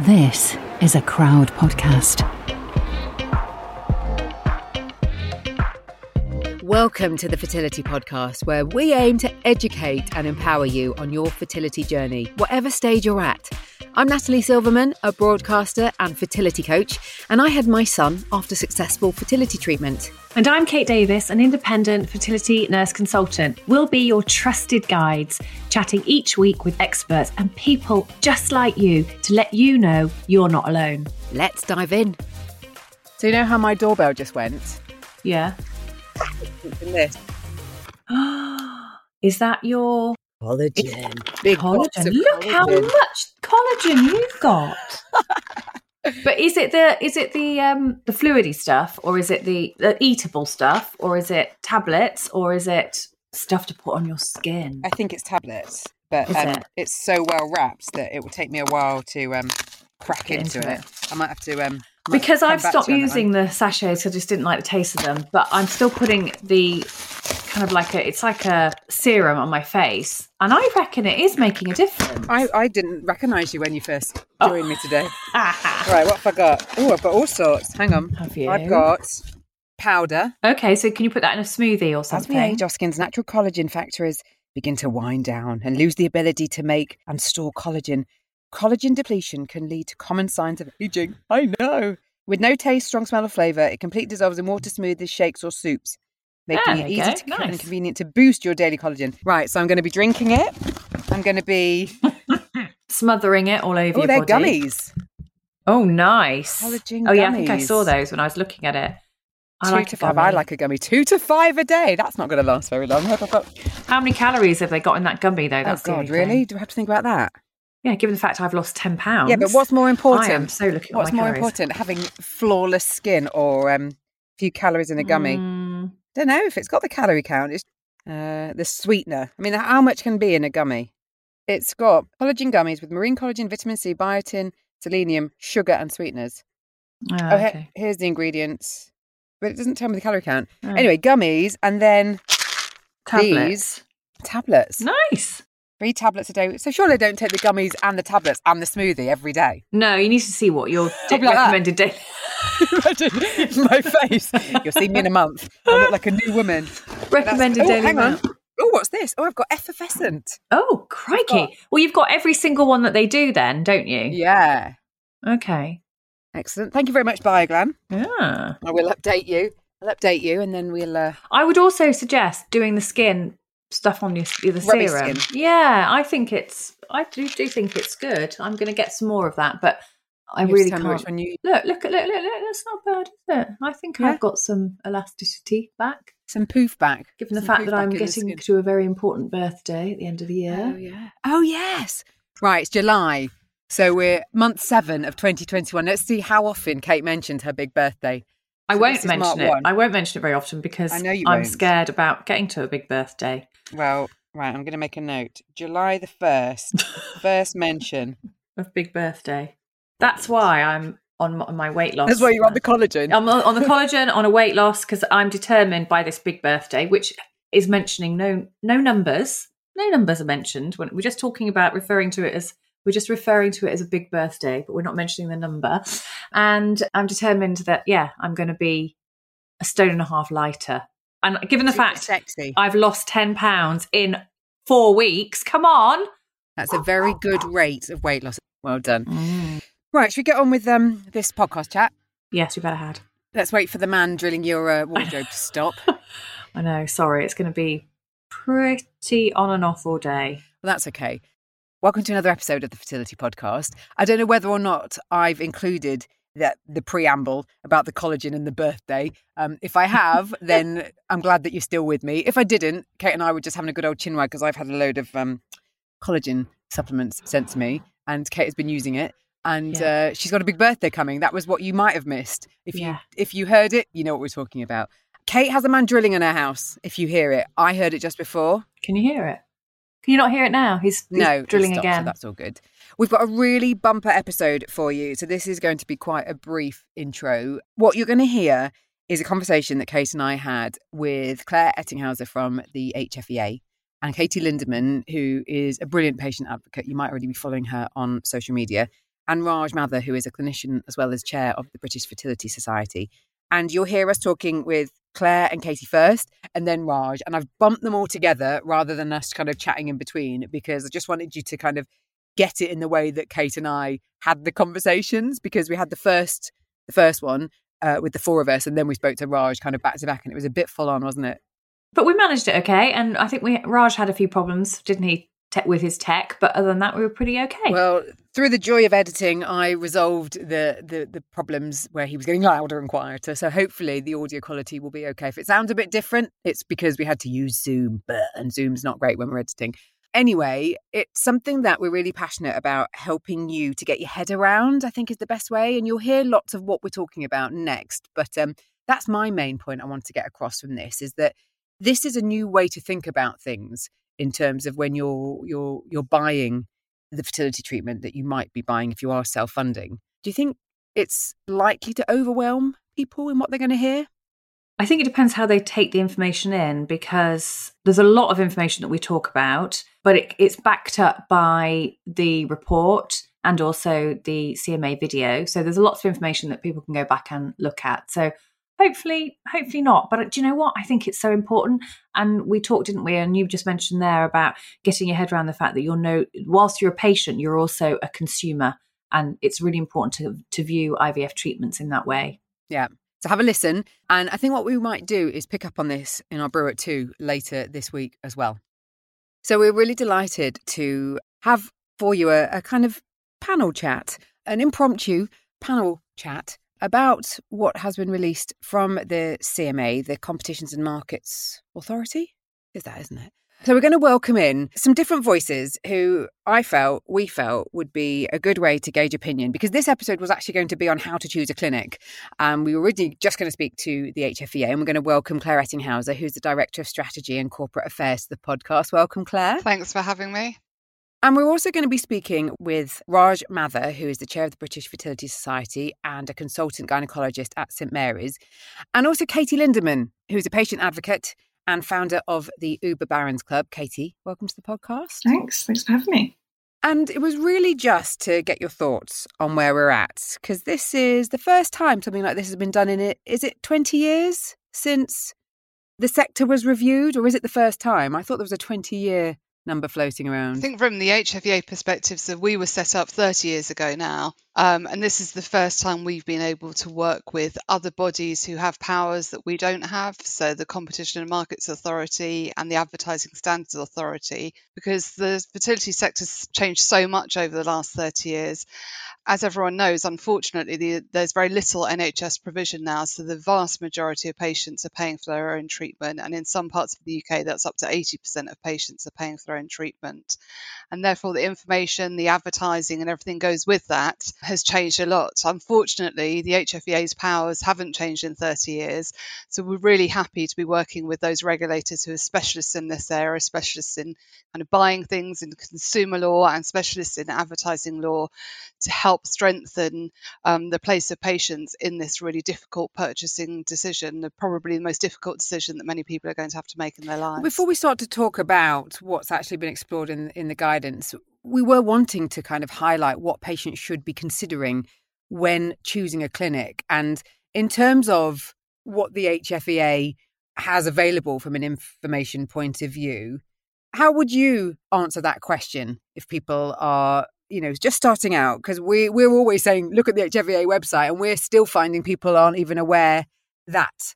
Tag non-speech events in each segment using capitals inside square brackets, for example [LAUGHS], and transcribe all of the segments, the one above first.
This is a crowd podcast. Welcome to the Fertility Podcast, where we aim to educate and empower you on your fertility journey, whatever stage you're at. I'm Natalie Silverman, a broadcaster and fertility coach, and I had my son after successful fertility treatment. And I'm Kate Davis, an independent fertility nurse consultant. We'll be your trusted guides, chatting each week with experts and people just like you to let you know you're not alone. Let's dive in. So, you know how my doorbell just went? Yeah. In this [GASPS] Is that your collagen. [LAUGHS] Big collagen? of Look how much collagen you've got. [LAUGHS] but is it the is it the um the fluidy stuff or is it the, the eatable stuff or is it tablets or is it stuff to put on your skin? I think it's tablets, but um, it? it's so well wrapped that it will take me a while to um, crack into, into it. I might have to. Um, might because I've stopped to you on that using the sachets I just didn't like the taste of them. But I'm still putting the kind of like a it's like a serum on my face, and I reckon it is making a difference. I, I didn't recognise you when you first Oh. joined me today. [LAUGHS] Right, what have I got? Oh, I've got all sorts. Hang on. Have you? I've got powder. Okay, so can you put that in a smoothie or As something? we age, our skin's natural collagen factories begin to wind down and lose the ability to make and store collagen. Collagen depletion can lead to common signs of aging. I know. With no taste, strong smell, or flavour, it completely dissolves in water smoothies, shakes, or soups, making Ah, it easy go. to Nice. and convenient to boost your daily collagen. Right, so I'm going to be drinking it. I'm going to be. [LAUGHS] Smothering it all over Oh, they're body. gummies. Oh, nice. Collagen oh, yeah, I think I saw those when I was looking at it. I Two like to five. I like a gummy. Two to five a day. That's not going to last very long. How many calories have they got in that gummy though? oh That's the God, really? Do I have to think about that? Yeah, given the fact I've lost ten pounds. Yeah, but what's more important? I am so looking at What's more calories. important, having flawless skin or um, a few calories in a gummy? Mm, Don't know if it's got the calorie count. It's uh, the sweetener. I mean, how much can be in a gummy? It's got collagen gummies with marine collagen, vitamin C, biotin, selenium, sugar, and sweeteners. ah, oh, he- okay. here's the ingredients, but it doesn't tell me the calorie count. Oh. Anyway, gummies, and then Tablets. these tablets. Nice. Three tablets a day. So surely don't take the gummies and the tablets and the smoothie every day. No, you need to see what your [LAUGHS] like recommended daily. [LAUGHS] My face. You'll see me in a month. I look like a new woman. [LAUGHS] Recommended oh, daily. hang on. Oh, what's this? Oh, I've got effervescent. Oh, crikey! got- Well, you've got every single one that they do, then, don't you? Yeah. Okay. Excellent. Thank you very much, Bioglan. Yeah. I will update you. I'll update you and then we'll. Uh, I would also suggest doing the skin stuff on your the Rubby serum. skin. Yeah, I think it's. I do do think it's good. I'm going to get some more of that, but I you really can't. you. Look, look, look, look, look, that's not bad, is it? I think Yeah. I've got some elasticity back, Some poof back. given the Some fact that I'm getting to a very important birthday at the end of the oh, year. Oh, yeah. Oh, yes. Right, it's July. So we're month seven of 2021. Let's see how often Kate mentioned her big birthday. I So won't this is Mark mention it. one. I won't mention it very often because I know you I'm won't. scared about getting to a big birthday. Well, right, I'm going to make a note. July the 1st, [LAUGHS] first mention. Of big birthday. That's why I'm on my- weight loss. That's why you're on the collagen. I'm on on the collagen on a weight loss because I'm determined by this big birthday, which is mentioning no no numbers. No numbers are mentioned. We're just talking about referring to it as we're just referring to it as a big birthday, but we're not mentioning the number. And I'm determined that yeah, I'm going to be a stone and a half lighter. And given the Super fact sexy. I've lost ten pounds in four weeks, come on. That's a very [LAUGHS] good rate of weight loss. Well done. Right, should we get on with um, this podcast chat? Yes, we better had. Let's wait for the man drilling your uh, [LAUGHS] wardrobe to stop. I know. Sorry, it's going to be pretty on and off all day. Well, that's okay. Welcome to another episode of the Fertility Podcast. I don't know whether or not I've included the, the preamble about the collagen and the birthday. Um, if I have, [LAUGHS] then I'm glad that you're still with me. If I didn't, Kate and I were just having a good old chinwag because I've had a load of um, collagen supplements sent to me, and Kate has been using it. And uh, she's got a big birthday coming. That was what you might have missed if you Yeah. if you heard it. You know what we're talking about. Kate has a man drilling in her house. If you hear it, I heard it just before. Can you hear it? Can you not hear it now? He's, he's no drilling stopped, so again. that's all good. We've got a really bumper episode for you. So this is going to be quite a brief intro. What you're going to hear is a conversation that Kate and I had with Clare Ettinghausen from the HFEA and Katy Lindemann, who is a brilliant patient advocate. You might already be following her on social media. and Raj Mathur, who is a clinician as well as chair of the British Fertility Society. And you'll hear us talking with Clare and Katie first, and then Raj. And I've bumped them all together rather than us kind of chatting in between because I just wanted you to kind of get it in the way that Kate and I had the conversations because we had the first the first one uh, with the four of us, and then we spoke to Raj kind of back to back, and it was a bit full on, wasn't it? But we managed it okay, and I think we Raj had a few problems, didn't he, te- with his tech? But other than that, we were pretty okay. Well, through the joy of editing, I resolved the, the the problems where he was getting louder and quieter. So hopefully, the audio quality will be okay. If it sounds a bit different, it's because we had to use Zoom, and Zoom's not great when we're editing. Anyway, it's something that we're really passionate about helping you to get your head around, I think is the best way. And you'll hear lots of what we're talking about next. But um, that's my main point I want to get across from this is that this is a new way to think about things in terms of when you're you're you're buying the fertility treatment that you might be buying if you are self-funding. Do you think it's likely to overwhelm people in what they're going to hear? I think it depends how they take the information in because there's a lot of information that we talk about, but it, it's backed up by the report and also the CMA video. So there's lots of information that people can go back and look at. So hopefully, hopefully not. But uh, do you know what? I think it's so important. And we talked, didn't we? And you just mentioned there about getting your head around the fact that you're no, whilst you're a patient, you're also a consumer, and it's really important to to view IVF treatments in that way. Yeah. So have a listen. And I think what we might do is pick up on this in our brew at two later this week as well. So we're really delighted to have for you a, a kind of panel chat, an impromptu panel chat about what has been released from the CMA, the Competitions and Markets Authority. Is that, isn't it? So we're going to welcome in some different voices who I felt, we felt, would be a good way to gauge opinion because this episode was actually going to be on how to choose a clinic. And um, we were originally just going to speak to the HFEA and we're going to welcome Clare Ettinghausen, who's the Director of Strategy and Corporate Affairs to the podcast. Welcome, Clare. Thanks for having me. And we're also going to be speaking with Raj Mathur, who is the chair of the British Fertility Society and a consultant gynecologist at St Mary's, and also Katy Lindemann, who's a patient advocate and founder of the Uber Barrens Club. Katy, welcome to the podcast. Thanks. Thanks for having me. And it was really just to get your thoughts on where we're at, because this is the first time something like this has been done in it. Is it 20 years since the sector was reviewed, or is it the first time? I thought there was a 20 year number floating around. I think from the HFEA perspective, so we were set up 30 years ago now. Um, and this is the first time we've been able to work with other bodies who have powers that we don't have. So, the Competition and Markets Authority and the Advertising Standards Authority, because the fertility sector's changed so much over the last 30 years. As everyone knows, unfortunately, the, there's very little NHS provision now. So, the vast majority of patients are paying for their own treatment. And in some parts of the UK, that's up to 80% of patients are paying for their own treatment. And therefore, the information, the advertising, and everything goes with that has changed a lot. Unfortunately, the HFEA's powers haven't changed in 30 years. So we're really happy to be working with those regulators who are specialists in this area, specialists in kind of buying things in consumer law and specialists in advertising law to help strengthen um, the place of patients in this really difficult purchasing decision, probably the most difficult decision that many people are going to have to make in their lives. Before we start to talk about what's actually been explored in, in the guidance, we were wanting to kind of highlight what patients should be considering when choosing a clinic. And in terms of what the HFEA has available from an information point of view, how would you answer that question if people are, you know, just starting out? Because we, we're always saying, look at the HFEA website, and we're still finding people aren't even aware that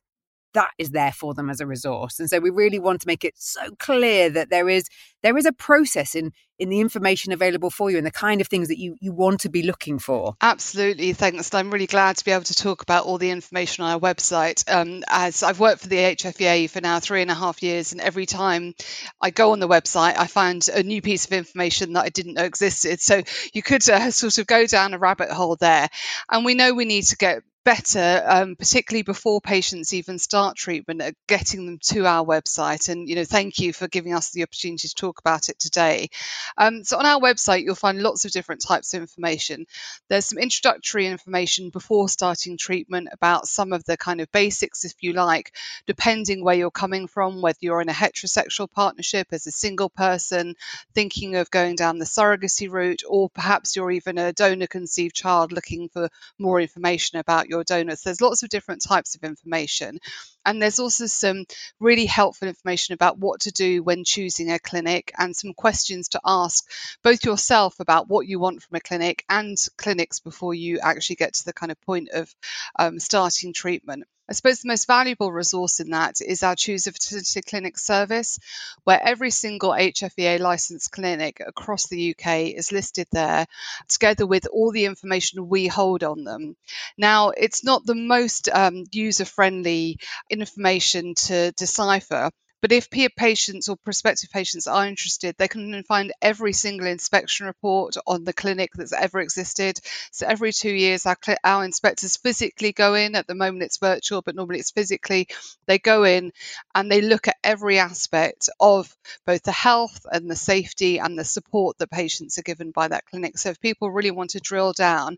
that is there for them as a resource. And so we really want to make it so clear that there is there is a process in in the information available for you and the kind of things that you you want to be looking for. Absolutely. Thanks. I'm really glad to be able to talk about all the information on our website. Um, as i've worked for the hfea for now three and a half years and every time i go on the website i find a new piece of information that i didn't know existed. So you could uh, sort of go down a rabbit hole there. And we know we need to get better, um, particularly before patients even start treatment, at getting them to our website. And, you know, thank you for giving us the opportunity to talk about it today. Um, so, on our website, you'll find lots of different types of information. There's some introductory information before starting treatment about some of the kind of basics, if you like, depending where you're coming from, whether you're in a heterosexual partnership as a single person, thinking of going down the surrogacy route, or perhaps you're even a donor conceived child looking for more information about your donors. There's lots of different types of information. And there's also some really helpful information about what to do when choosing a clinic and some questions to ask both yourself about what you want from a clinic and clinics before you actually get to the kind of point of um, starting treatment. I suppose the most valuable resource in that is our Choose a Fertility Clinic service, where every single HFEA licensed clinic across the UK is listed there, together with all the information we hold on them. Now, it's not the most um, user friendly information to decipher, but if peer patients or prospective patients are interested, they can find every single inspection report on the clinic that's ever existed. So every two years, our, our inspectors physically go in. At the moment, it's virtual, but normally it's physically. They go in and they look at every aspect of both the health and the safety and the support that patients are given by that clinic. So if people really want to drill down,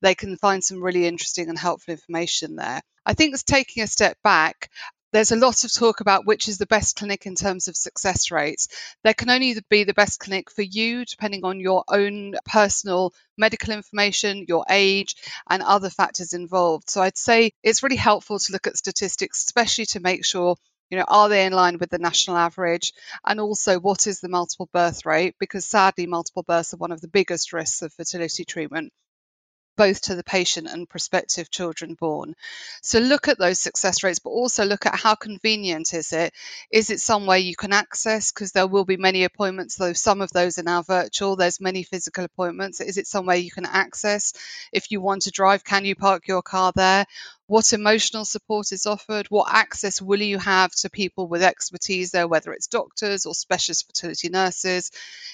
they can find some really interesting and helpful information there. I think it's taking a step back there's a lot of talk about which is the best clinic in terms of success rates. There can only be the best clinic for you, depending on your own personal medical information, your age, and other factors involved. So I'd say it's really helpful to look at statistics, especially to make sure you know are they in line with the national average and also what is the multiple birth rate because sadly multiple births are one of the biggest risks of fertility treatment both to the patient and prospective children born. So look at those success rates, but also look at how convenient is it? Is it somewhere you can access? Because there will be many appointments, though some of those are now virtual. There's many physical appointments. Is it somewhere you can access? If you want to drive, can you park your car there? What emotional support is offered? What access will you have to people with expertise there, whether it's doctors or specialist fertility nurses?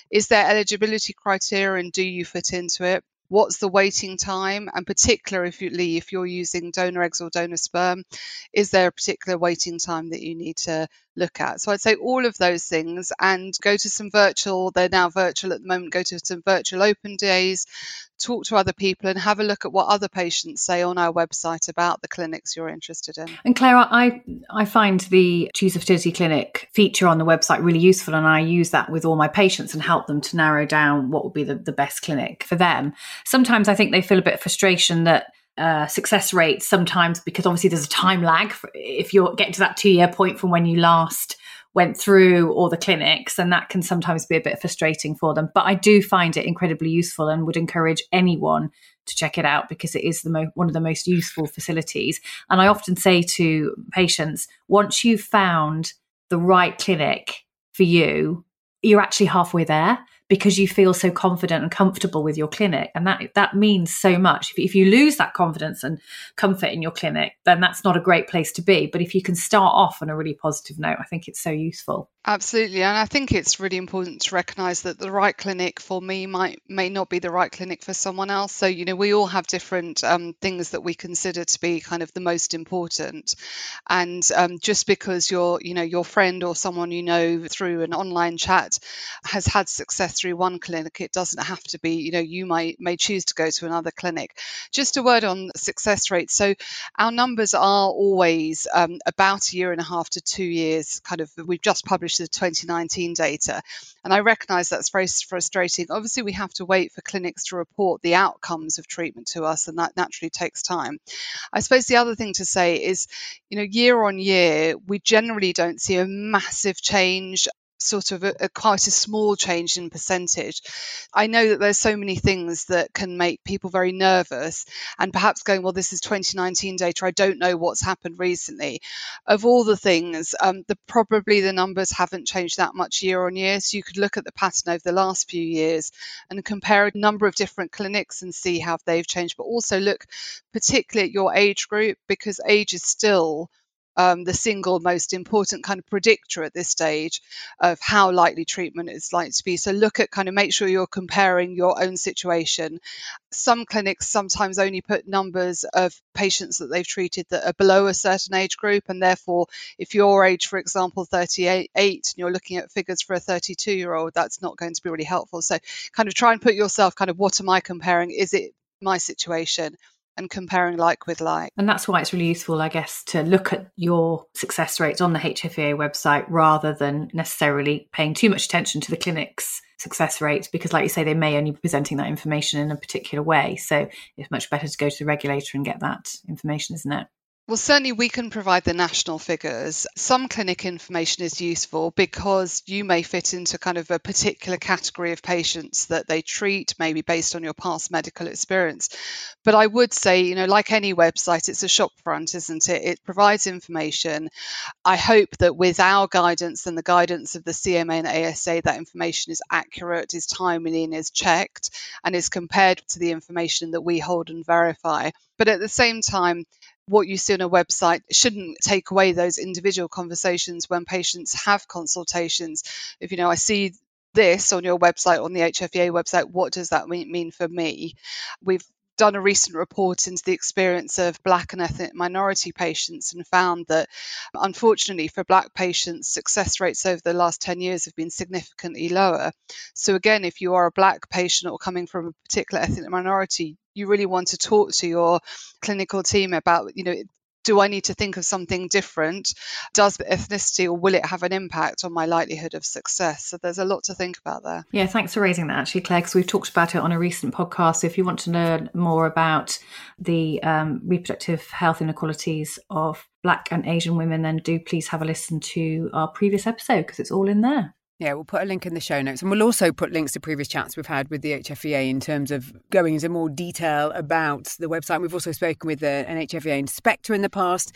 Is there eligibility criteria and do you fit into it? What's the waiting time? And particularly if, you, if you're using donor eggs or donor sperm is there a particular waiting time that you need to look at so i'd say all of those things and go to some virtual they're now virtual at the moment go to some virtual open days talk to other people and have a look at what other patients say on our website about the clinics you're interested in. And Clare, I I find the Choose a Fertility Clinic feature on the website really useful and I use that with all my patients and help them to narrow down what would be the, the best clinic for them. Sometimes I think they feel a bit of frustration that uh, success rates sometimes because obviously there's a time lag if you're getting to that two year point from when you last went through all the clinics, and that can sometimes be a bit frustrating for them. But I do find it incredibly useful and would encourage anyone to check it out because it is the mo- one of the most useful facilities. And I often say to patients, once you've found the right clinic for you, you're actually halfway there because you feel so confident and comfortable with your clinic. And that that means so much. If, if, you lose that confidence and comfort in your clinic then that's not a great place to be. But if you can start off on a really positive note i think it's so useful absolutely and i think it's really important to recognize that the right clinic for me might may not be the right clinic for someone else so you know we all have different um, things that we consider to be kind of the most important and um, just because your you know your friend or someone you know through an online chat has had success through one clinic, it doesn't have to be, you know, you might may choose to go to another clinic. Just a word on success rate. So our numbers are always um, about a year and a half to two years. Kind of, we've just published the 2019 data, and I recognise that's very frustrating. Obviously, we have to wait for clinics to report the outcomes of treatment to us, and that naturally takes time. I suppose the other thing to say is, you know, year on year, we generally don't see a massive change sort of a, a, quite a small change in percentage. I know that there's so many things that can make people very nervous and perhaps going, well, this is 2019 data. I don't know what's happened recently. Of all the things, um, the probably the numbers haven't changed that much year on year. So you could look at the pattern over the last few years and compare a number of different clinics and see how they've changed, but also look particularly at your age group because age is still um, the single most important kind of predictor at this stage of how likely treatment is likely to be. So look at kind of make sure you're comparing your own situation. Some clinics sometimes only put numbers of patients that they've treated that are below a certain age group, and therefore, if your age, for example, 38, and you're looking at figures for a 32 year old, that's not going to be really helpful. So kind of try and put yourself kind of what am I comparing? Is it my situation? And comparing like with like. And that's why it's really useful, I guess, to look at your success rates on the HFEA website rather than necessarily paying too much attention to the clinic's success rates because, like you say, they may only be presenting that information in a particular way. So it's much better to go to the regulator and get that information, isn't it? Well, certainly we can provide the national figures. Some clinic information is useful because you may fit into kind of a particular category of patients that they treat, maybe based on your past medical experience. But I would say, you know, like any website, it's a shopfront, isn't it? It provides information. I hope that with our guidance and the guidance of the CMA and ASA, that information is accurate, is timely, and is checked, and is compared to the information that we hold and verify. But at the same time, what you see on a website shouldn't take away those individual conversations when patients have consultations. If you know, I see this on your website, on the HFEA website, what does that mean for me? We've done a recent report into the experience of black and ethnic minority patients and found that unfortunately for black patients success rates over the last 10 years have been significantly lower. So again if you are a black patient or coming from a particular ethnic minority you really want to talk to your clinical team about, you know, do I need to think of something different? Does ethnicity or will it have an impact on my likelihood of success? So there's a lot to think about there. Yeah, thanks for raising that actually, Clare, because we've talked about it on a recent podcast. So if you want to learn more about the um, reproductive health inequalities of Black and Asian women, then do please have a listen to our previous episode because it's all in there. Yeah, we'll put a link in the show notes and we'll also put links to previous chats we've had with the HFEA in terms of going into more detail about the website. We've also spoken with an HFEA inspector in the past.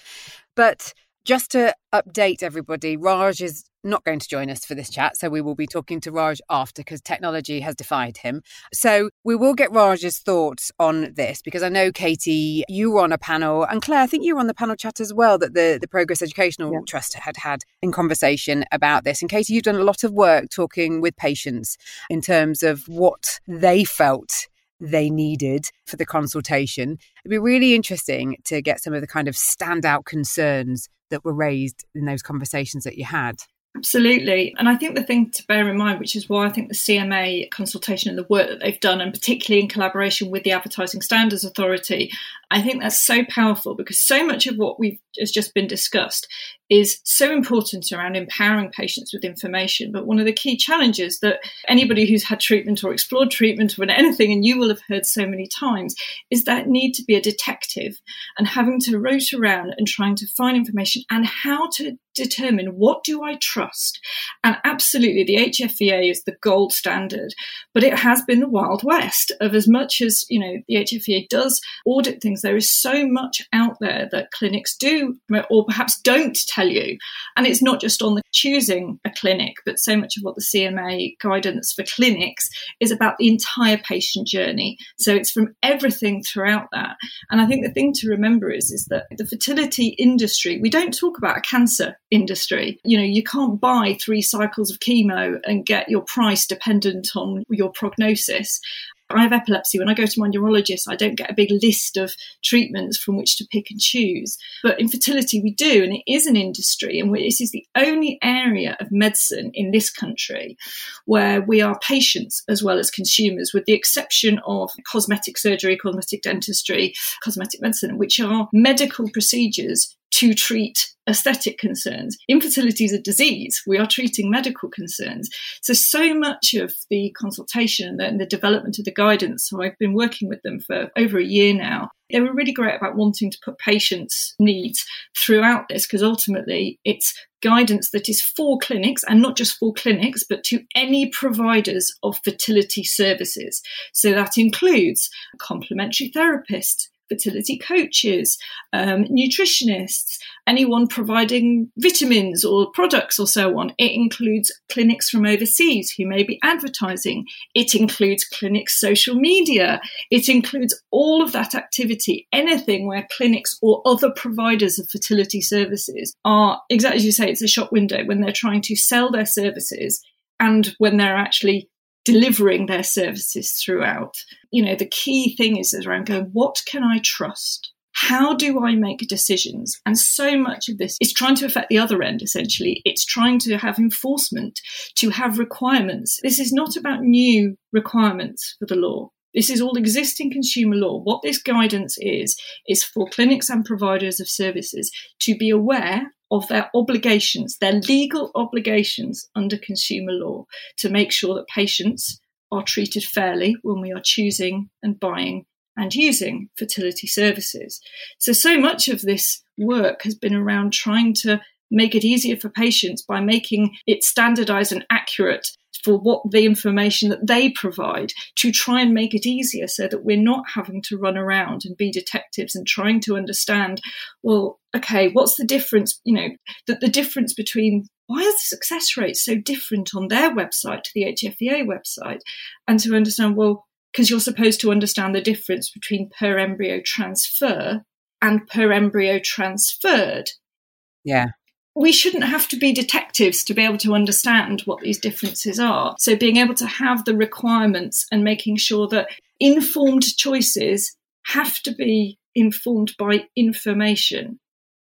But just to update everybody, Raj is not going to join us for this chat. So we will be talking to Raj after because technology has defied him. So we will get Raj's thoughts on this because I know, Katy, you were on a panel, and Clare, I think you were on the panel chat as well that the, the Progress Educational yeah. Trust had had in conversation about this. And Katy, you've done a lot of work talking with patients in terms of what they felt they needed for the consultation. It'd be really interesting to get some of the kind of standout concerns that were raised in those conversations that you had. Absolutely. And I think the thing to bear in mind, which is why I think the CMA consultation and the work that they've done, and particularly in collaboration with the Advertising Standards Authority, I think that's so powerful because so much of what we've has just been discussed is so important around empowering patients with information. But one of the key challenges that anybody who's had treatment or explored treatment or anything, and you will have heard so many times, is that need to be a detective and having to rote around and trying to find information and how to determine what do I trust. And absolutely, the HFEA is the gold standard, but it has been the wild west of as much as you know the HFEA does audit things. There is so much out there that clinics do or perhaps don't tell you. And it's not just on the choosing a clinic, but so much of what the CMA guidance for clinics is about the entire patient journey. So it's from everything throughout that. And I think the thing to remember is, is that the fertility industry, we don't talk about a cancer industry. You know, you can't buy three cycles of chemo and get your price dependent on your prognosis. I have epilepsy. When I go to my neurologist, I don't get a big list of treatments from which to pick and choose. But infertility, we do, and it is an industry, and this is the only area of medicine in this country where we are patients as well as consumers, with the exception of cosmetic surgery, cosmetic dentistry, cosmetic medicine, which are medical procedures to treat aesthetic concerns. Infertility is a disease. We are treating medical concerns. So, so much of the consultation and the development of the guidance, so I've been working with them for over a year now. They were really great about wanting to put patients' needs throughout this because ultimately it's guidance that is for clinics and not just for clinics, but to any providers of fertility services. So that includes complementary therapists, fertility coaches, um, nutritionists, anyone providing vitamins or products or so on. It includes clinics from overseas who may be advertising. It includes clinics' social media. It includes all of that activity, anything where clinics or other providers of fertility services are, exactly as you say, it's a shop window when they're trying to sell their services and when they're actually delivering their services throughout. You know, the key thing is around going, what can I trust? How do I make decisions? And so much of this is trying to affect the other end, essentially. It's trying to have enforcement, to have requirements. This is not about new requirements for the law. This is all existing consumer law. What this guidance is, is for clinics and providers of services to be aware of their obligations, their legal obligations under consumer law to make sure that patients are treated fairly when we are choosing and buying and using fertility services. So, so much of this work has been around trying to make it easier for patients by making it standardized and accurate for what the information that they provide to try and make it easier so that we're not having to run around and be detectives and trying to understand well okay what's the difference you know that the difference between why are the success rates so different on their website to the HFEA website? And to understand well because you're supposed to understand the difference between per embryo transfer and per embryo transferred. Yeah we shouldn't have to be detectives to be able to understand what these differences are. So, being able to have the requirements and making sure that informed choices have to be informed by information.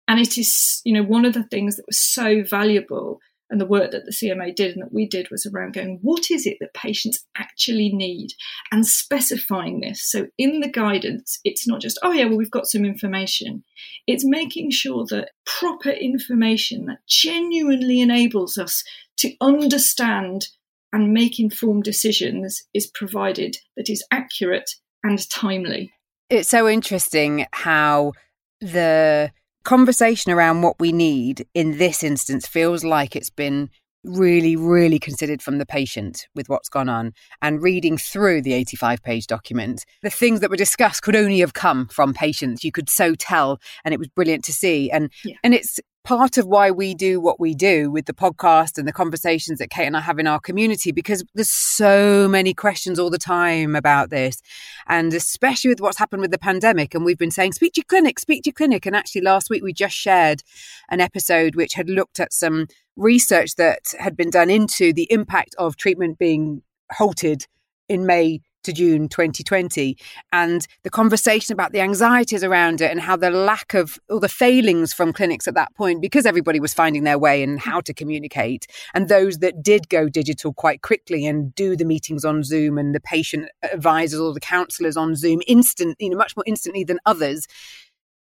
And it is, you know, one of the things that was so valuable and the work that the CMA did and that we did was around going, what is it that patients actually need and specifying this. So in the guidance, it's not just, oh, yeah, well, we've got some information. It's making sure that proper information that genuinely enables us to understand and make informed decisions is provided that is accurate and timely. It's so interesting how the conversation around what we need in this instance feels like it's been really, really considered from the patient with what's gone on and reading through the 85 page document. The things that were discussed could only have come from patients. You could so tell, and it was brilliant to see. And yeah. and it's part of why we do what we do with the podcast and the conversations that Kate and I have in our community because there's so many questions all the time about this. And especially with what's happened with the pandemic. And we've been saying, speak to your clinic, speak to your clinic. And actually, last week we just shared an episode which had looked at some research that had been done into the impact of treatment being halted in May to June 2020 and the conversation about the anxieties around it and how the lack of all the failings from clinics at that point because everybody was finding their way and how to communicate and those that did go digital quite quickly and do the meetings on Zoom and the patient advisors or the counselors on Zoom instant you know much more instantly than others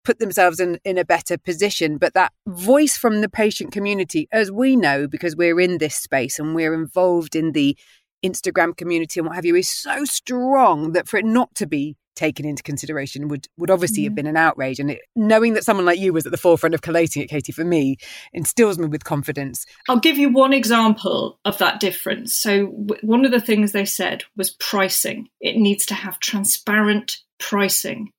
put themselves in, in a better position. But that voice from the patient community, as we know, because we're in this space and we're involved in the Instagram community and what have you is so strong that for it not to be taken into consideration would would obviously yeah. have mm. been an outrage. And it, knowing that someone like you was at the forefront of collating it katy for me instills me with confidence. I'll give you one example of that difference. So w- one of the things they said was pricing. It needs to have transparent pricing.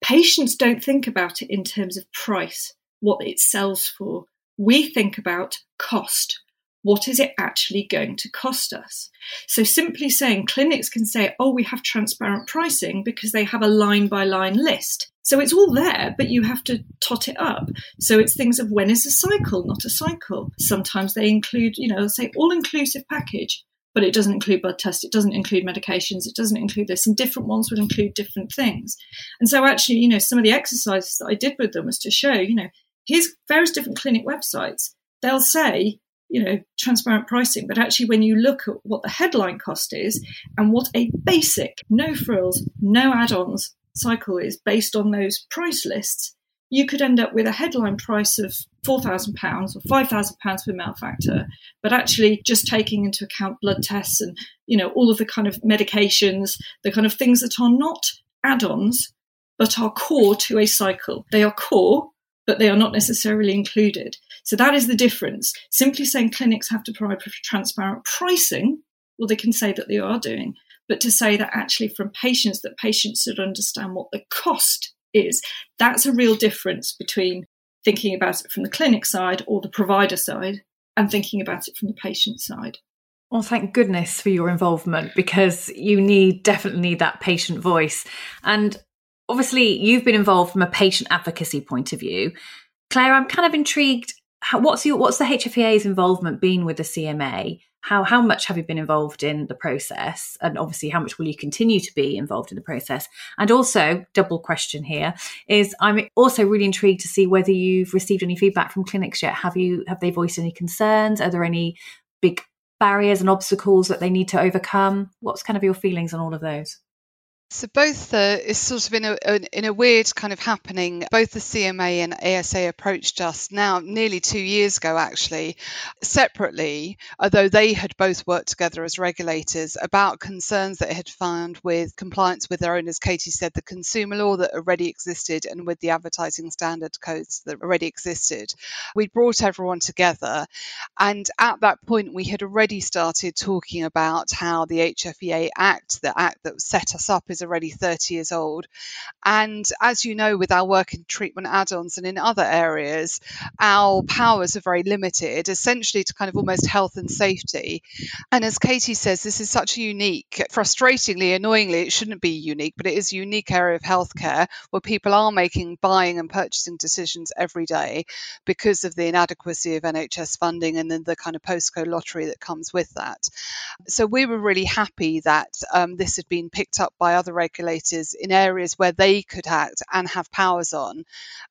Patients don't think about it in terms of price what it sells for. We think about cost what is it actually going to cost us? So simply saying clinics can say, oh, we have transparent pricing because they have a line by line list. So it's all there, but you have to tot it up. So it's things of when is a cycle, not a cycle. Sometimes they include, you know, say all inclusive package, but it doesn't include blood tests, it doesn't include medications, it doesn't include this, and different ones would include different things. And so actually, you know, some of the exercises that I did with them was to show, you know, here's various different clinic websites. They'll say, you know transparent pricing but actually when you look at what the headline cost is and what a basic no frills no add-ons cycle is based on those price lists you could end up with a headline price of £4,000 or £5,000 per malfactor, but actually just taking into account blood tests and, you know, all of the kind of medications, the kind of things that are not add-ons, but are core to a cycle. They are core, but they are not necessarily included. So that is the difference. Simply saying clinics have to provide transparent pricing, well, they can say that they are doing, but to say that actually from patients, that patients should understand what the cost is. That's a real difference between thinking about it from the clinic side or the provider side and thinking about it from the patient side. Well, thank goodness for your involvement because you need definitely need that patient voice. And obviously, you've been involved from a patient advocacy point of view. Claire, I'm kind of intrigued. How, what's your what's the HFEA's involvement been with the CMA? How how much have you been involved in the process, and obviously how much will you continue to be involved in the process? And also, double question here is I'm also really intrigued to see whether you've received any feedback from clinics yet. Have you have they voiced any concerns? Are there any big barriers and obstacles that they need to overcome? What's kind of your feelings on all of those? So both uh, is sort of in a in a weird kind of happening. Both the CMA and ASA approached us now nearly two years ago, actually, separately, although they had both worked together as regulators about concerns that had found with compliance with their own, as Katy said, the consumer law that already existed and with the advertising standard codes that already existed. We brought everyone together, and at that point, we had already started talking about how the HFEA Act, the act that set us up, is is already 30 years old. And as you know, with our work in treatment add ons and in other areas, our powers are very limited, essentially to kind of almost health and safety. And as Katy says, this is such a unique, frustratingly, annoyingly, it shouldn't be unique, but it is a unique area of healthcare where people are making buying and purchasing decisions every day because of the inadequacy of NHS funding and then the kind of postcode lottery that comes with that. So we were really happy that um, this had been picked up by other other regulators in areas where they could act and have powers on,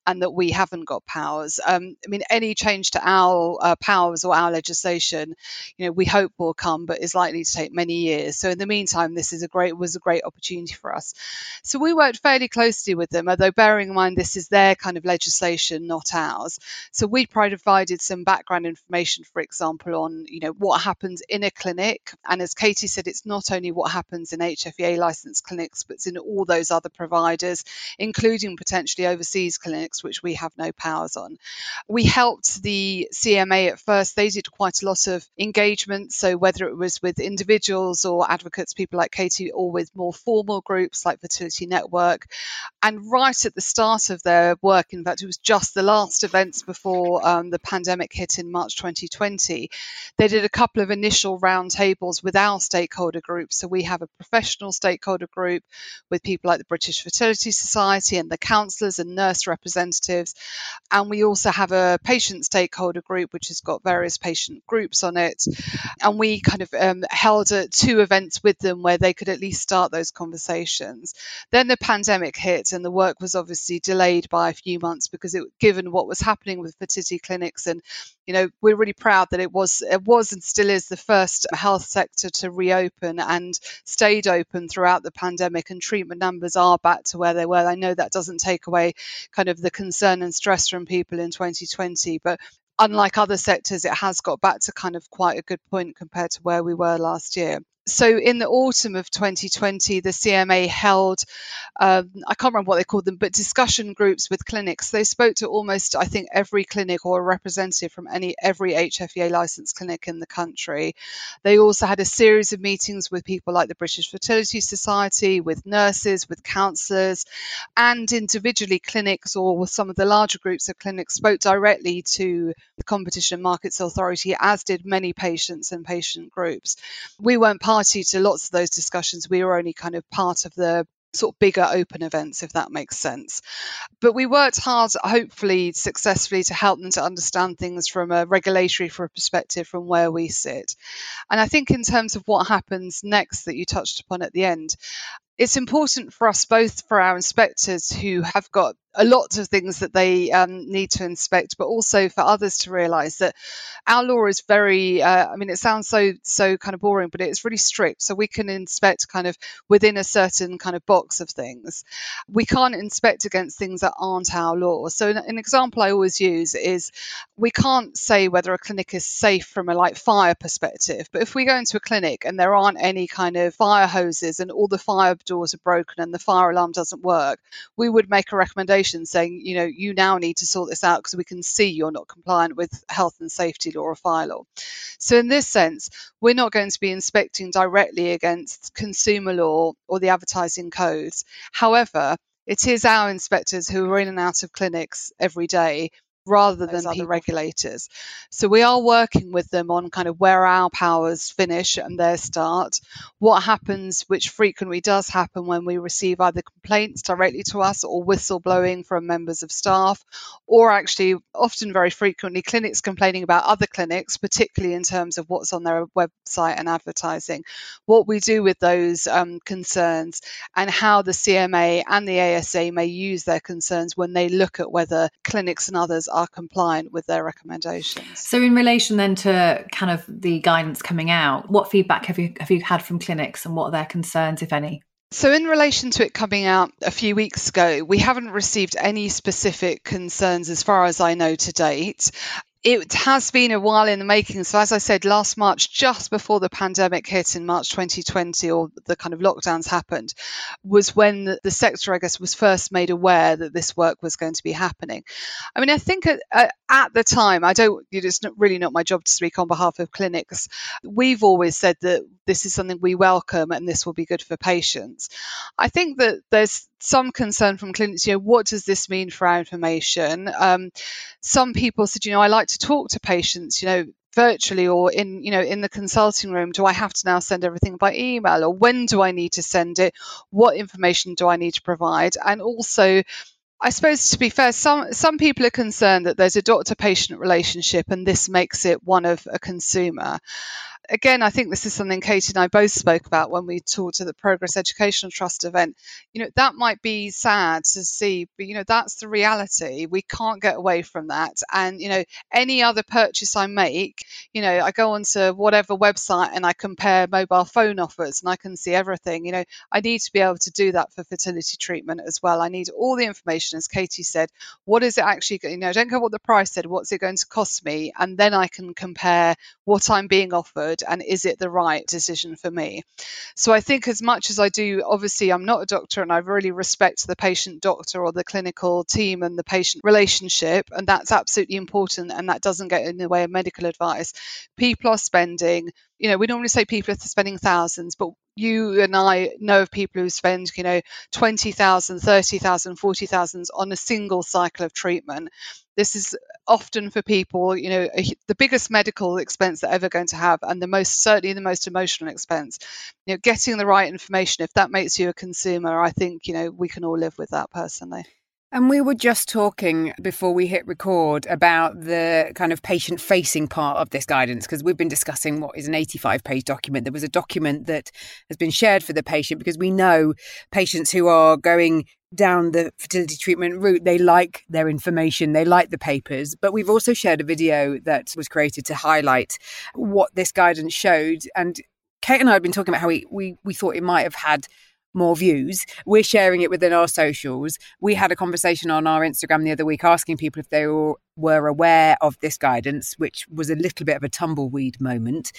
and that we haven't got powers. Um, I mean, any change to our uh, powers or our legislation, you know, we hope will come, but is likely to take many years. So in the meantime, this is a great was a great opportunity for us. So we worked fairly closely with them, although bearing in mind this is their kind of legislation, not ours. So we provided some background information, for example, on you know what happens in a clinic, and as Katy said, it's not only what happens in HFEA licensed clinics experts in all those other providers, including potentially overseas clinics, which we have no powers on. We helped the CMA at first, they did quite a lot of engagement. So, whether it was with individuals or advocates, people like Katy, or with more formal groups like Fertility Network. And right at the start of their work, in fact, it was just the last events before um, the pandemic hit in March 2020, they did a couple of initial roundtables with our stakeholder groups. So, we have a professional stakeholder group group with people like the British Fertility Society and the counsellors and nurse representatives. And we also have a patient stakeholder group, which has got various patient groups on it. And we kind of um, held uh, two events with them where they could at least start those conversations. Then the pandemic hit, and the work was obviously delayed by a few months because it, given what was happening with fertility clinics and you know we're really proud that it was it was and still is the first health sector to reopen and stayed open throughout the pandemic and treatment numbers are back to where they were. I know that doesn't take away kind of the concern and stress from people in 2020 but unlike other sectors it has got back to kind of quite a good point compared to where we were last year so in the autumn of 2020, the CMA held, um, I can't remember what they called them, but discussion groups with clinics. They spoke to almost, I think, every clinic or a representative from any every HFEA licensed clinic in the country. They also had a series of meetings with people like the British Fertility Society, with nurses, with counsellors, and individually clinics or with some of the larger groups of clinics spoke directly to the Competition and Markets Authority, as did many patients and patient groups. We weren't part to lots of those discussions. We were only kind of part of the sort of bigger open events, if that makes sense. But we worked hard, hopefully successfully, to help them to understand things from a regulatory perspective from where we sit. And I think in terms of what happens next that you touched upon at the end, it's important for us both for our inspectors who have got a lot of things that they um, need to inspect, but also for others to realise that our law is very. Uh, I mean, it sounds so so kind of boring, but it's really strict. So we can inspect kind of within a certain kind of box of things. We can't inspect against things that aren't our law. So an, an example I always use is we can't say whether a clinic is safe from a like fire perspective, but if we go into a clinic and there aren't any kind of fire hoses and all the fire doors are broken and the fire alarm doesn't work, we would make a recommendation saying, you know, you now need to sort this out because we can see you're not compliant with health and safety law or fire law. So, in this sense, we're not going to be inspecting directly against consumer law or the advertising codes. However, it is our inspectors who are in and out of clinics every day rather than other regulators. So we are working with them on kind of where our powers finish and their start, what happens, which frequently does happen when we receive either complaints directly to us or whistleblowing from members of staff, or actually often very frequently clinics complaining about other clinics, particularly in terms of what's on their website and advertising, what we do with those um, concerns and how the CMA and the ASA may use their concerns when they look at whether clinics and others are compliant with their recommendations. So, in relation then to kind of the guidance coming out, what feedback have you have you had from clinics, and what are their concerns, if any? So, in relation to it coming out a few weeks ago, we haven't received any specific concerns as far as I know to date it has been a while in the making. So, as I said, last March, just before the pandemic hit in March 2020, or the kind of lockdowns happened, was when the, the sector, I guess, was first made aware that this work was going to be happening. I mean, I think at, at the time, I don't, it's not really not my job to speak on behalf of clinics. We've always said that this is something we welcome and this will be good for patients. I think that there's some concern from clinics, you know, what does this mean for our information? Um, some people said, you know, I like to talk to patients, you know, virtually or in you know in the consulting room. Do i have to now send everything by email or when do i need to send it? What information do i need to provide? And also I suppose to be fair, some some people are concerned that there's a doctor patient relationship and this makes it one of a consumer again, I think this is something Katy and I both spoke about when we talked at the Progress Educational Trust event. You know, that might be sad to see, but you know, that's the reality. We can't get away from that. And you know, any other purchase I make, you know, I go onto whatever website and I compare mobile phone offers and I can see everything. You know, I need to be able to do that for fertility treatment as well. I need all the information, as Katy said. What is it actually? You know, I don't care what the price said. What's it going to cost me? And then I can compare what I'm being offered and is it the right decision for me? So I think as much as I do, obviously I'm not a doctor and I really respect the patient doctor or the clinical team and the patient relationship, and that's absolutely important and that doesn't get in the way of medical advice. People are spending you know, we normally say people are spending thousands, but you and I know of people who spend, you know, 20,000, 30,000, 40,000 on a single cycle of treatment. This is often for people, you know, a, the biggest medical expense they're ever going to have, and the most certainly the most emotional expense. You know, getting the right information, if that makes you a consumer, I think, you know, we can all live with that personally. And we were just talking before we hit record about the kind of patient facing part of this guidance because we've been discussing what is an 85 page document. There was a document that has been shared for the patient because we know patients who are going down the fertility treatment route, they like their information, they like the papers. But we've also shared a video that was created to highlight what this guidance showed. And Kate and I have been talking about how we, we, we thought it might have had more views. We're sharing it within our socials. We had a conversation on our Instagram the other week asking people if they were, were aware of this guidance, which was a little bit of a tumbleweed moment.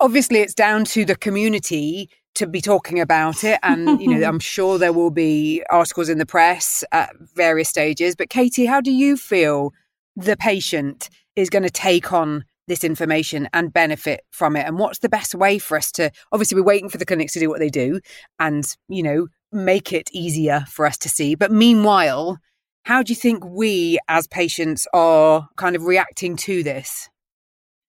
Obviously, it's down to the community to be talking about it. And, you know, I'm [LAUGHS] sure there will be articles in the press at various stages. But, Katy, how do you feel the patient is going to take on this information and benefit from it? And what's the best way for us to obviously we're waiting for the clinics to do what they do and, you know, make it easier for us to see. But meanwhile, how do you think we as patients are kind of reacting to this?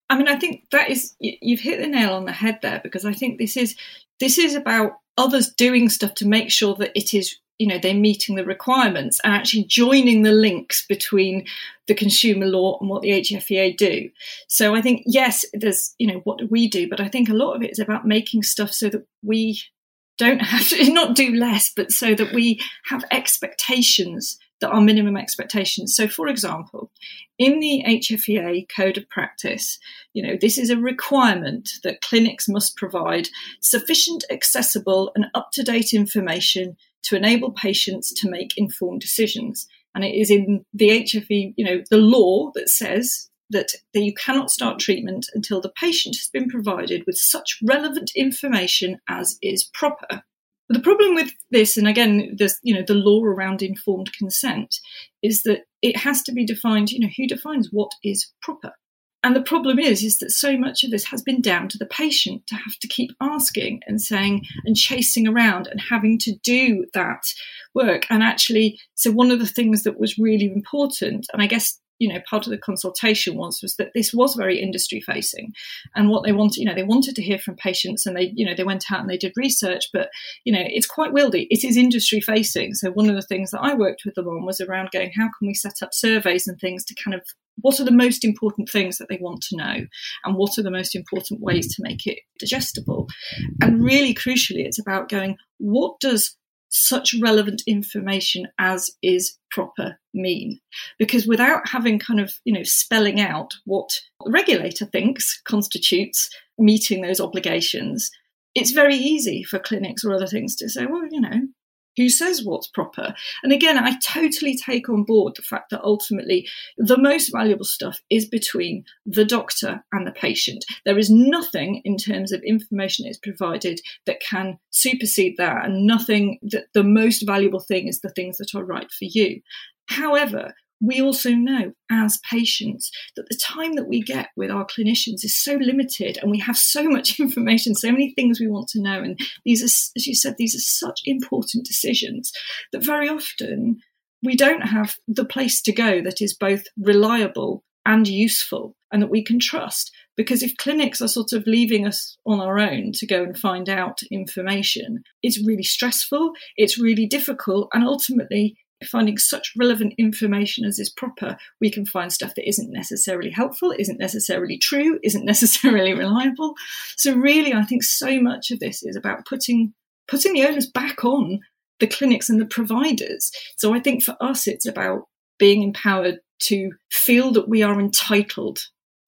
I mean, I think that is you've hit the nail on the head there because I think this is this is about others doing stuff to make sure that it is you know they're meeting the requirements and actually joining the links between the consumer law and what the HFEA do. So I think yes, there's you know what do we do, but I think a lot of it is about making stuff so that we don't have to [LAUGHS] not do less, but so that we have expectations that are minimum expectations. So, for example, in the HFEA Code of Practice, you know, this is a requirement that clinics must provide sufficient, accessible, and up to date information to enable patients to make informed decisions. And it is in the HFE, you know, the law that says that, that you cannot start treatment until the patient has been provided with such relevant information as is proper. But the problem with this, and again, this, you know the law around informed consent, is that it has to be defined. You know, who defines what is proper? And the problem is, is that so much of this has been down to the patient to have to keep asking and saying and chasing around and having to do that work. And actually, so one of the things that was really important, and I guess you know part of the consultation was was that this was very industry facing and what they wanted you know they wanted to hear from patients and they you know they went out and they did research but you know it's quite wieldy it is industry facing so one of the things that i worked with them on was around going how can we set up surveys and things to kind of what are the most important things that they want to know? And what are the most important ways to make it digestible? And really crucially it's about going what does such relevant information as is proper mean. Because without having kind of you know spelling out what the regulator thinks constitutes meeting those obligations it's very easy for clinics or other things to say well you know who says what's proper. And again, I totally take on board the fact that ultimately the most valuable stuff is between the doctor and the patient. There is nothing in terms of information that is provided that can supersede that, and nothing that the most valuable thing is the things that are right for you. However, we also know as patients that the time that we get with our clinicians is so limited and we have so much [LAUGHS] information, so many things we want to know. And these are, as you said, these are such important decisions that very often we don't have the place to go that is both reliable and useful and that we can trust. Because if clinics are sort of leaving us on our own to go and find out information, it's really stressful, it's really difficult, and ultimately finding such relevant information as is proper, we can find stuff that isn't necessarily helpful, isn't necessarily true, isn't [LAUGHS] necessarily reliable. So really, I think so much of this is about putting putting the onus back on the clinics and the providers. So I think for us, it's about being empowered to feel that we are entitled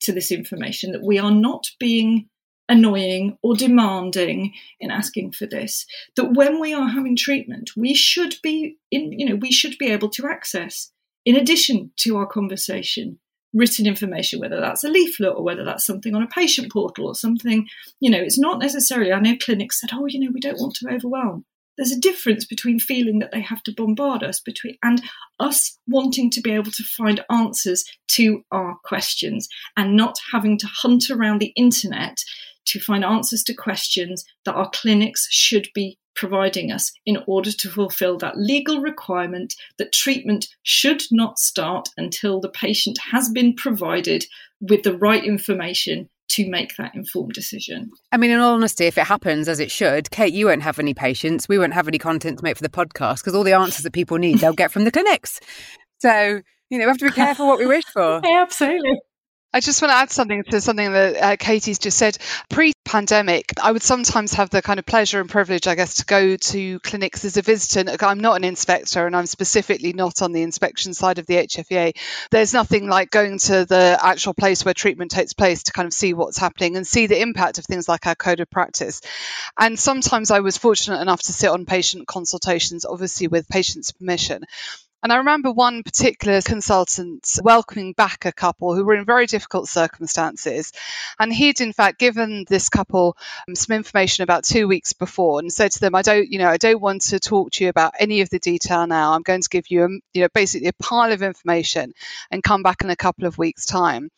to this information, that we are not being annoying or demanding in asking for this that when we are having treatment we should be in you know we should be able to access in addition to our conversation written information whether that's a leaflet or whether that's something on a patient portal or something you know it's not necessarily i know clinics said oh you know we don't want to overwhelm. There's a difference between feeling that they have to bombard us between and us wanting to be able to find answers to our questions and not having to hunt around the internet to find answers to questions that our clinics should be providing us in order to fulfill that legal requirement that treatment should not start until the patient has been provided with the right information to make that informed decision. I mean, in all honesty, if it happens as it should, Kate, you won't have any patients. We won't have any content to make for the podcast because all the answers that people need, they'll get from the clinics. So, you know, we have to be careful what we wish for. [LAUGHS] yeah, absolutely. I just want to add something to something that uh, Katy's just said. Pre pandemic, I would sometimes have the kind of pleasure and privilege, I guess, to go to clinics as a visitor. I'm not an inspector and I'm specifically not on the inspection side of the HFEA. There's nothing like going to the actual place where treatment takes place to kind of see what's happening and see the impact of things like our code of practice. And sometimes I was fortunate enough to sit on patient consultations, obviously with patient's permission. And I remember one particular consultant welcoming back a couple who were in very difficult circumstances. And he'd, in fact, given this couple um, some information about two weeks before and said to them, I don't, you know, I don't want to talk to you about any of the detail now. I'm going to give you, a, you know, basically a pile of information and come back in a couple of weeks' time.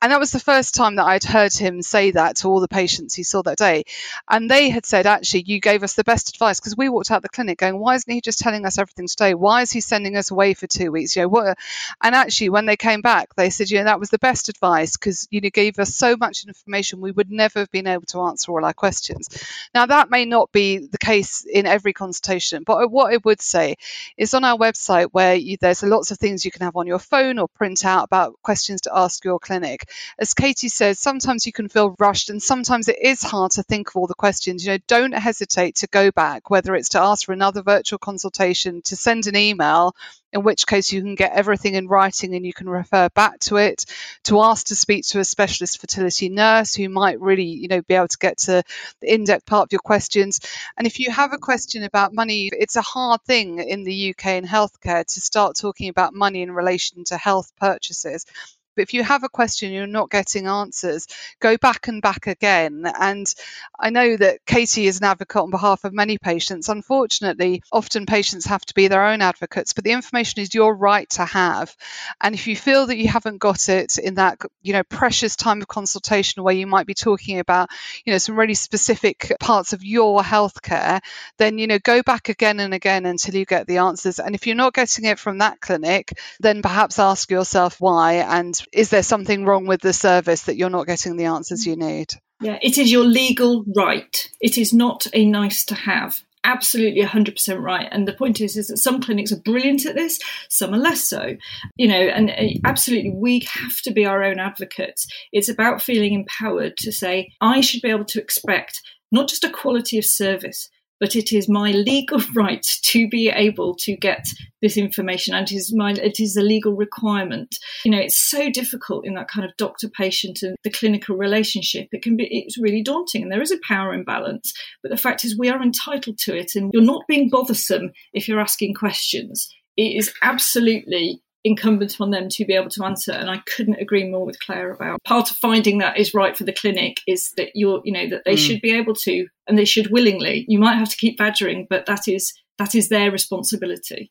And that was the first time that I'd heard him say that to all the patients he saw that day. And they had said, actually, you gave us the best advice because we walked out the clinic going, why isn't he just telling us everything today? Why is he sending us away for two weeks. You know what? And actually, when they came back, they said, you know, that was the best advice because you know gave us so much information we would never have been able to answer all our questions. Now that may not be the case in every consultation, but what I would say is on our website where you, there's lots of things you can have on your phone or print out about questions to ask your clinic. As Katy says, sometimes you can feel rushed and sometimes it is hard to think of all the questions. You know, don't hesitate to go back, whether it's to ask for another virtual consultation, to send an email, in which case you can get everything in writing and you can refer back to it. To ask to speak to a specialist fertility nurse who might really you know be able to get to the in-depth part of your questions. And if you have a question about money it's a hard thing in the UK in healthcare to start talking about money in relation to health purchases But if you have a question, you're not getting answers, go back and back again. And I know that Katy is an advocate on behalf of many patients. Unfortunately, often patients have to be their own advocates, but the information is your right to have. And if you feel that you haven't got it in that, you know, precious time of consultation where you might be talking about, you know, some really specific parts of your healthcare, then, you know, go back again and again until you get the answers. And if you're not getting it from that clinic, then perhaps ask yourself why and is there something wrong with the service that you're not getting the answers you need? Yeah, it is your legal right. It is not a nice to have absolutely 100% right and the point is is that some clinics are brilliant at this some are less so you know and uh, absolutely we have to be our own advocates it's about feeling empowered to say i should be able to expect not just a quality of service but it is my legal [LAUGHS] right to be able to get this information and it is my it is a legal requirement. You know it's so difficult in that kind of doctor patient and the clinical relationship. It can be it's really daunting and there is a power imbalance but the fact is we are entitled to it and you're not being bothersome if you're asking questions. It is absolutely incumbent on them to be able to answer. And I couldn't agree more with Clare about part of finding that is right for the clinic is that you're, you know, that they mm. should be able to and they should willingly. You might have to keep badgering, but that is that is their responsibility.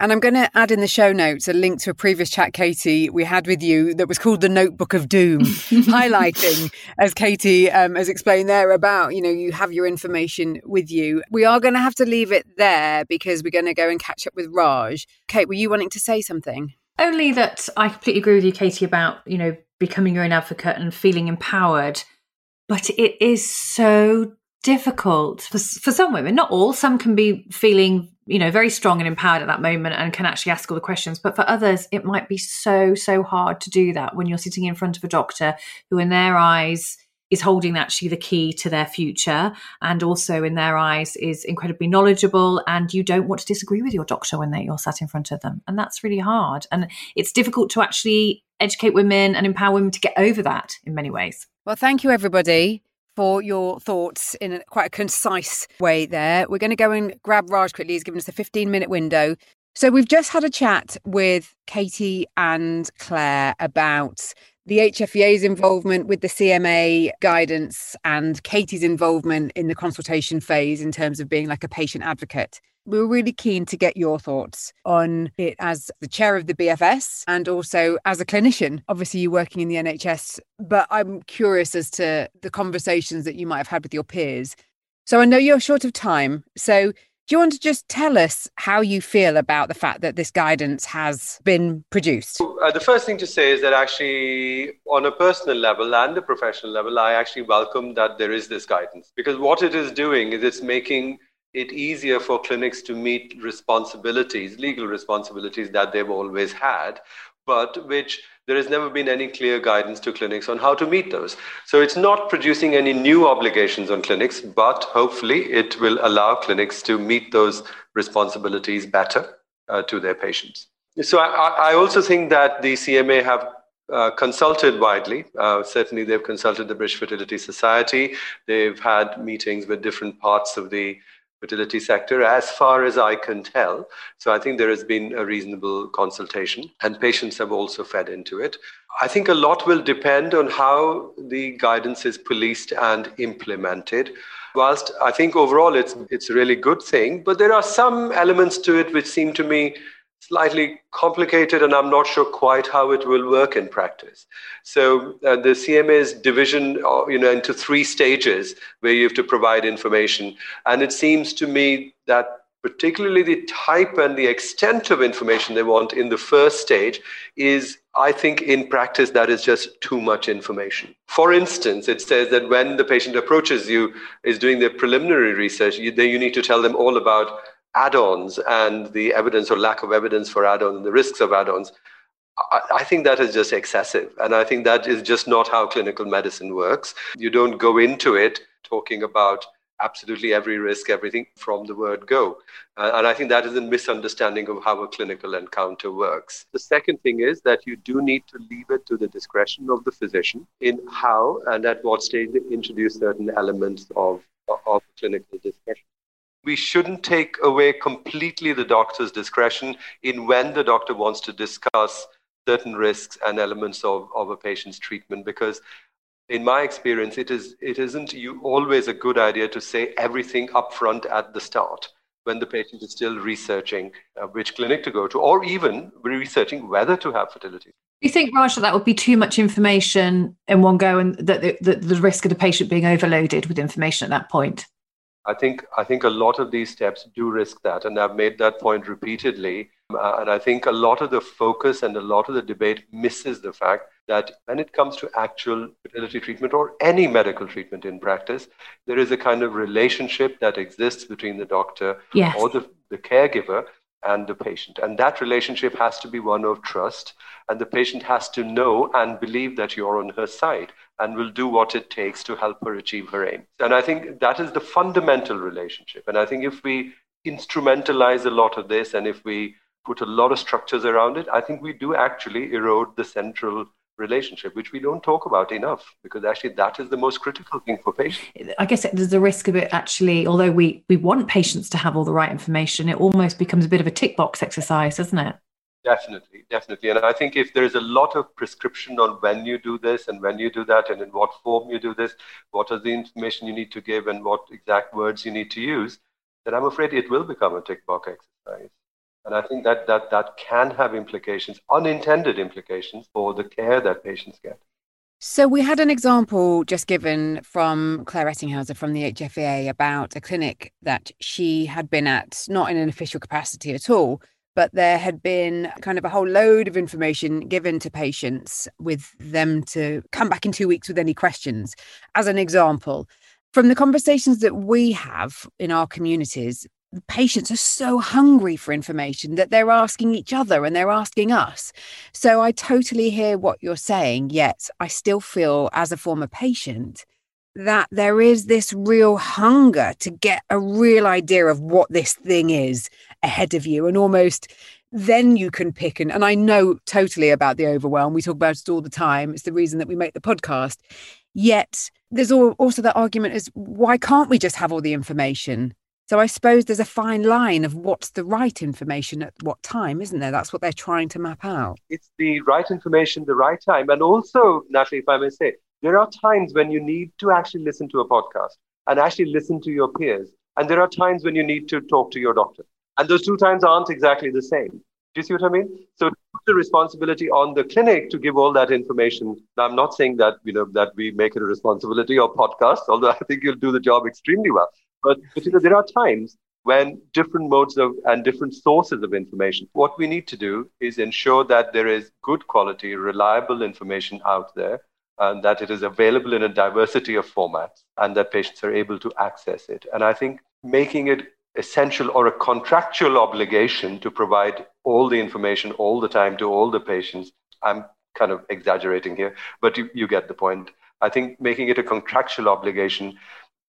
And I'm going to add in the show notes a link to a previous chat, Katy, we had with you that was called The Notebook of Doom, [LAUGHS] highlighting, as Katy um, has explained there, about, you know, you have your information with you. We are going to have to leave it there because we're going to go and catch up with Raj. Kate, were you wanting to say something? Only that I completely agree with you, Katy, about, you know, becoming your own advocate and feeling empowered. But it is so difficult for, for some women, not all. Some can be feeling you know very strong and empowered at that moment and can actually ask all the questions. But for others it might be so so hard to do that when you're sitting in front of a doctor who in their eyes is holding actually the key to their future and also in their eyes is incredibly knowledgeable and you don't want to disagree with your doctor when you're sat in front of them. And that's really hard. And it's difficult to actually educate women and empower women to get over that in many ways. Well thank you everybody for your thoughts in a, quite a concise way there. We're going to go and grab Raj quickly. He's given us a 15 minute window. So we've just had a chat with Katy and Clare about the HFEA's involvement with the CMA guidance and Katy's involvement in the consultation phase in terms of being like a patient advocate. We were really keen to get your thoughts on it as the chair of the BFS and also as a clinician. Obviously, you're working in the NHS, but I'm curious as to the conversations that you might have had with your peers. So I know you're short of time. So do you want to just tell us how you feel about the fact that this guidance has been produced? Uh, the first thing to say is that actually, on a personal level and a professional level, I actually welcome that there is this guidance because what it is doing is it's making it easier for clinics to meet responsibilities, legal responsibilities that they've always had, but which there has never been any clear guidance to clinics on how to meet those. So it's not producing any new obligations on clinics, but hopefully it will allow clinics to meet those responsibilities better uh, to their patients. So I, I, also think that the CMA have uh, consulted widely. Uh, certainly, they've consulted the British Fertility Society. They've had meetings with different parts of the fertility sector, as far as I can tell. So I think there has been a reasonable consultation, and patients have also fed into it. I think a lot will depend on how the guidance is policed and implemented. Whilst I think overall it's it's a really good thing, but there are some elements to it which seem to me slightly complicated and i'm not sure quite how it will work in practice so uh, the cma's division uh, you know into three stages where you have to provide information and it seems to me that particularly the type and the extent of information they want in the first stage is I think in practice that is just too much information. For instance, it says that when the patient approaches you, is doing their preliminary research, you, then you need to tell them all about add-ons and the evidence or lack of evidence for add-ons and the risks of add-ons I, I think that is just excessive. And i think that is just not how clinical medicine works. You don't go into it talking about absolutely every risk everything from the word go. Uh, and i think that is a misunderstanding of how a clinical encounter works. The second thing is that you do need to leave it to the discretion of the physician in how and at what stage they introduce certain elements of, of clinical discussion we shouldn't take away completely the doctor's discretion in when the doctor wants to discuss certain risks and elements of, of a patient's treatment because in my experience it is it isn't you always a good idea to say everything upfront at the start when the patient is still researching uh, which clinic to go to or even researching whether to have fertility. You think raj that that would be too much information in one go and that the, the, the risk of the patient being overloaded with information at that point I think I think a lot of these steps do risk that, and I've made that point repeatedly. Uh, and I think a lot of the focus and a lot of the debate misses the fact that when it comes to actual fertility treatment or any medical treatment in practice, there is a kind of relationship that exists between the doctor yes. or the, the caregiver and the patient. And that relationship has to be one of trust. And the patient has to know and believe that you're on her side and will do what it takes to help her achieve her aim. And I think that is the fundamental relationship. And I think if we instrumentalize a lot of this and if we put a lot of structures around it, I think we do actually erode the central relationship, which we don't talk about enough, because actually that is the most critical thing for patients. I guess there's a risk of it actually, although we, we want patients to have all the right information, it almost becomes a bit of a tick box exercise, doesn't it? Definitely, definitely. And I think if there's a lot of prescription on when you do this and when you do that and in what form you do this, what are the information you need to give and what exact words you need to use, then I'm afraid it will become a tick box exercise. And I think that, that that can have implications, unintended implications for the care that patients get. So we had an example just given from Clare Ettinghausen from the HFEA about a clinic that she had been at, not in an official capacity at all, but there had been kind of a whole load of information given to patients with them to come back in two weeks with any questions. As an example, from the conversations that we have in our communities, patients are so hungry for information that they're asking each other and they're asking us. So I totally hear what you're saying, yet I still feel, as a former patient, that there is this real hunger to get a real idea of what this thing is ahead of you and almost then you can pick and, and I know totally about the overwhelm. We talk about it all the time. It's the reason that we make the podcast. Yet there's also that argument is why can't we just have all the information? So I suppose there's a fine line of what's the right information at what time, isn't there? That's what they're trying to map out. It's the right information, the right time. And also, Natalie, if I may say, there are times when you need to actually listen to a podcast and actually listen to your peers. And there are times when you need to talk to your doctor. And those two times aren't exactly the same. Do you see what I mean? So the responsibility on the clinic to give all that information. Now, I'm not saying that you know that we make it a responsibility of podcasts, although I think you'll do the job extremely well. But, you know, there are times when different modes of and different sources of information. What we need to do is ensure that there is good quality, reliable information out there, and that it is available in a diversity of formats, and that patients are able to access it. And I think making it essential or a contractual obligation to provide all the information all the time to all the patients. I'm kind of exaggerating here, but you, you get the point. I think making it a contractual obligation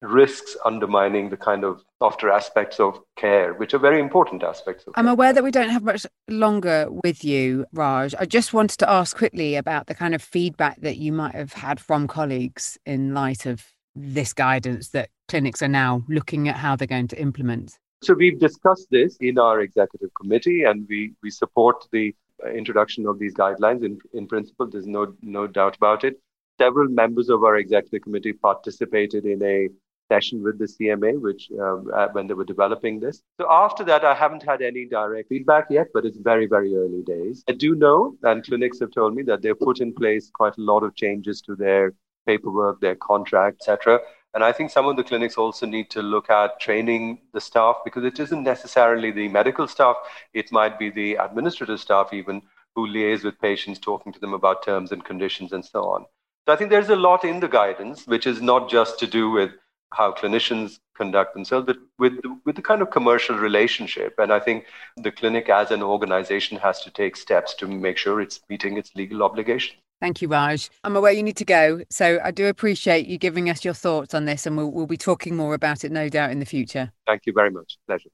risks undermining the kind of softer aspects of care, which are very important aspects of I'm care. aware that we don't have much longer with you, Raj. I just wanted to ask quickly about the kind of feedback that you might have had from colleagues in light of this guidance that clinics are now looking at how they're going to implement. So we've discussed this in our executive committee and we, we support the introduction of these guidelines in, in principle. There's no, no doubt about it. Several members of our executive committee participated in a session with the CMA, which um, uh, when they were developing this. So after that, I haven't had any direct feedback yet, but it's very, very early days. I do know, and clinics have told me that they've put in place quite a lot of changes to their paperwork, their contract, etc. And I think some of the clinics also need to look at training the staff because it isn't necessarily the medical staff, it might be the administrative staff even who liaise with patients, talking to them about terms and conditions and so on. So I think there's a lot in the guidance, which is not just to do with how clinicians conduct themselves, but with the, with the kind of commercial relationship. And I think the clinic as an organization has to take steps to make sure it's meeting its legal obligations. Thank you, Raj. I'm aware you need to go. So I do appreciate you giving us your thoughts on this, and we'll, we'll be talking more about it, no doubt, in the future. Thank you very much. Pleasure.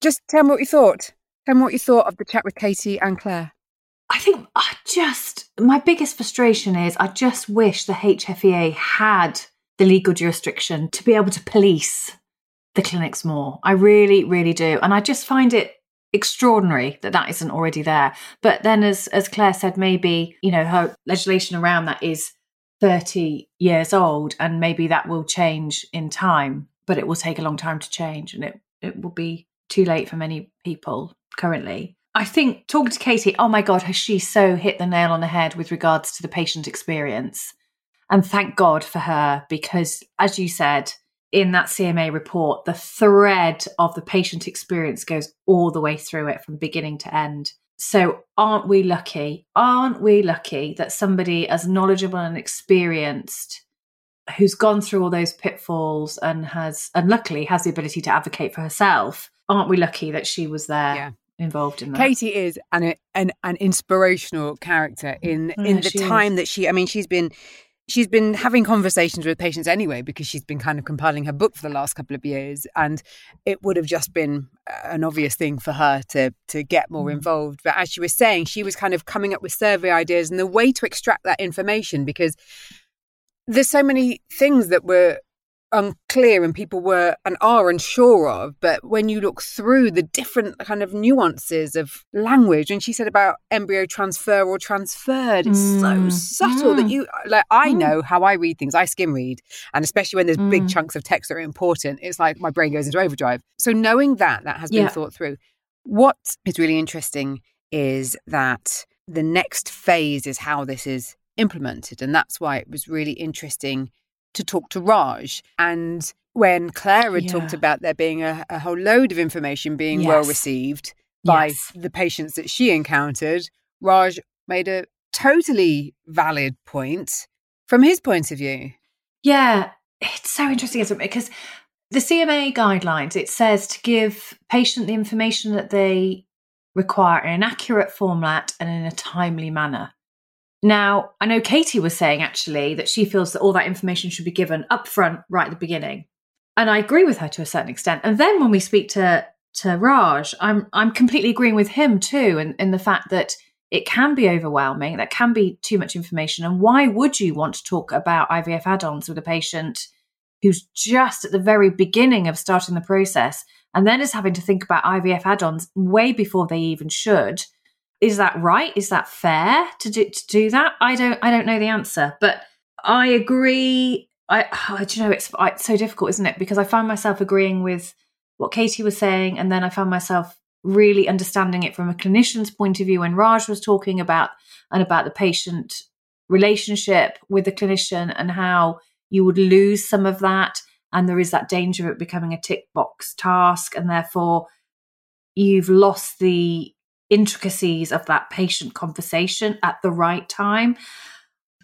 Just tell me what you thought. Tell me what you thought of the chat with Katy and Clare. I think I just, my biggest frustration is I just wish the HFEA had the legal jurisdiction to be able to police the clinics more. I really, really do. And I just find it extraordinary that that isn't already there. But then, as as Clare said, maybe you know her legislation around that is thirty years old, and maybe that will change in time. But it will take a long time to change, and it it will be too late for many people currently. I think talking to Katy, oh my God, has she so hit the nail on the head with regards to the patient experience? And thank God for her, because as you said, in that CMA report, the thread of the patient experience goes all the way through it from beginning to end. So, aren't we lucky? Aren't we lucky that somebody as knowledgeable and experienced who's gone through all those pitfalls and has, and luckily has the ability to advocate for herself, aren't we lucky that she was there yeah involved in that. Katy is an an, an inspirational character in in the time is. that she. I mean, she's been she's been having conversations with patients anyway because she's been kind of compiling her book for the last couple of years, and it would have just been an obvious thing for her to to get more mm. involved. But as she was saying, she was kind of coming up with survey ideas and the way to extract that information because there's so many things that were unclear and people were and are unsure of. But when you look through the different kind of nuances of language, and she said about embryo transfer or transferred, it's mm. so subtle mm. that you like. I mm. know how I read things. I skim read, and especially when there's big mm. chunks of text that are important, it's like my brain goes into overdrive. So knowing that that has been yeah. thought through. What is really interesting is that the next phase is how this is implemented, and that's why it was really interesting to talk to Raj. And when Clare had yeah. talked about there being a, a, whole load of information being yes. well received by yes. the patients that she encountered, Raj made a totally valid point from his point of view. Yeah, it's so interesting, isn't it? Because the CMA guidelines, it says to give patient the information that they require in an accurate format and in a timely manner. Now, I know Katy was saying actually that she feels that all that information should be given upfront right at the beginning. And I agree with her to a certain extent. And then when we speak to to Raj, I'm I'm completely agreeing with him too in, in the fact that it can be overwhelming, that can be too much information. And why would you want to talk about IVF add-ons with a patient who's just at the very beginning of starting the process and then is having to think about IVF add-ons way before they even should? Is that right? Is that fair to do to do that? I don't I don't know the answer, but I agree. I, [SIGHS] I you know it's, it's so difficult, isn't it? Because I find myself agreeing with what Katy was saying, and then I found myself really understanding it from a clinician's point of view when Raj was talking about and about the patient relationship with the clinician and how you would lose some of that, and there is that danger of it becoming a tick box task, and therefore you've lost the intricacies of that patient conversation at the right time.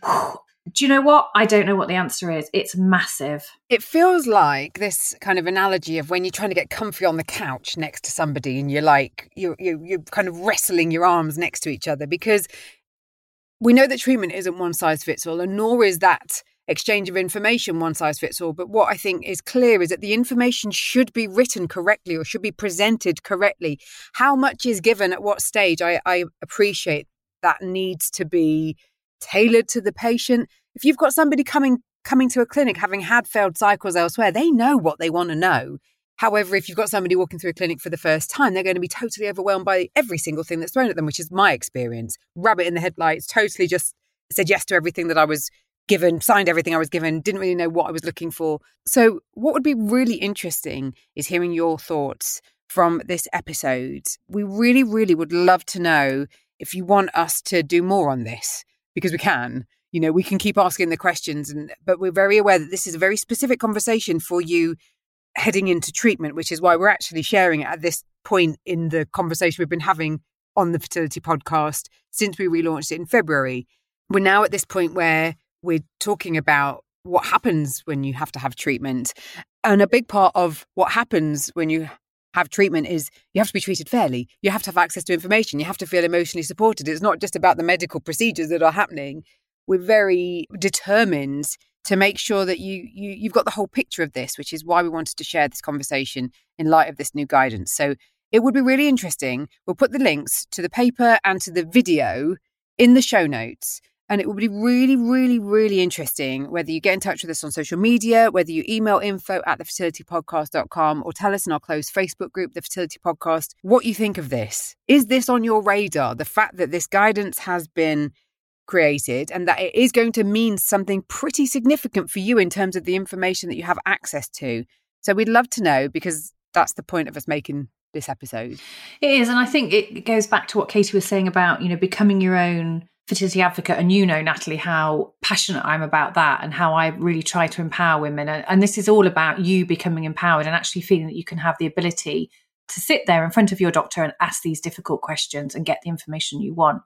Do you know what? I don't know what the answer is. It's massive. It feels like this kind of analogy of when you're trying to get comfy on the couch next to somebody and you're like, you're, you're, kind of wrestling your arms next to each other because we know that treatment isn't one size fits all, and nor is that exchange of information one size fits all. But what I think is clear is that the information should be written correctly or should be presented correctly. How much is given at what stage? I, I appreciate that needs to be tailored to the patient. If you've got somebody coming coming to a clinic having had failed cycles elsewhere, they know what they want to know. However, if you've got somebody walking through a clinic for the first time, they're going to be totally overwhelmed by every single thing that's thrown at them, which is my experience. Rabbit in the headlights, totally just said yes to everything that I was given, signed everything I was given, didn't really know what I was looking for. So, what would be really interesting is hearing your thoughts from this episode. We really, really would love to know if you want us to do more on this because we can. You know, we can keep asking the questions, and but we're very aware that this is a very specific conversation for you heading into treatment, which is why we're actually sharing it at this point in the conversation we've been having on the fertility podcast since we relaunched it in February. We're now at this point where we're talking about what happens when you have to have treatment. And a big part of what happens when you have treatment is you have to be treated fairly. You have to have access to information. You have to feel emotionally supported. It's not just about the medical procedures that are happening. We're very determined to make sure that you, you you've got the whole picture of this, which is why we wanted to share this conversation in light of this new guidance. So it would be really interesting. We'll put the links to the paper and to the video in the show notes. And it would be really, really, really interesting whether you get in touch with us on social media, whether you email info at thefertilitypodcast.com or tell us in our closed Facebook group, The Fertility Podcast, what you think of this. Is this on your radar? The fact that this guidance has been created and that it is going to mean something pretty significant for you in terms of the information that you have access to. So we'd love to know because that's the point of us making this episode. It is. And I think it goes back to what Katy was saying about, you know, becoming your own fertility advocate. And you know, Natalie, how passionate I'm about that and how I really try to empower women. And, and this is all about you becoming empowered and actually feeling that you can have the ability to sit there in front of your doctor and ask these difficult questions and get the information you want.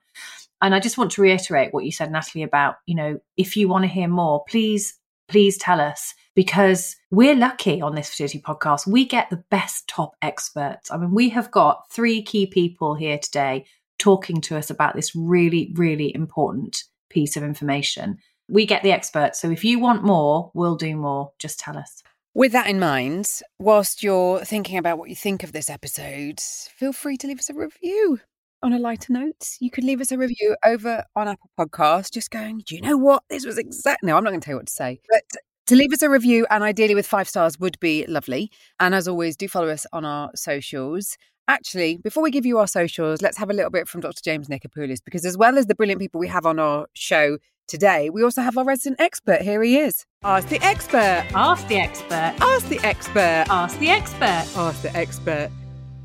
And I just want to reiterate what you said, Natalie, about, you know, if you want to hear more, please, please tell us because we're lucky on this fertility podcast. We get the best top experts. I mean, we have got three key people here today talking to us about this really, really important piece of information. We get the experts. So if you want more, we'll do more. Just tell us. With that in mind, whilst you're thinking about what you think of this episode, feel free to leave us a review. On a lighter note, you could leave us a review over on Apple Podcasts, just going, Do you know what? This was exact. No, I'm not going to tell you what to say. But to leave us a review and ideally with five stars would be lovely. And as always, do follow us on our socials. Actually, before we give you our socials, let's have a little bit from Dr. James Nicopoullos because, as well as the brilliant people we have on our show today, we also have our resident expert. Here he is. Ask the expert. Ask the expert. Ask the expert. Ask the expert. Ask the expert.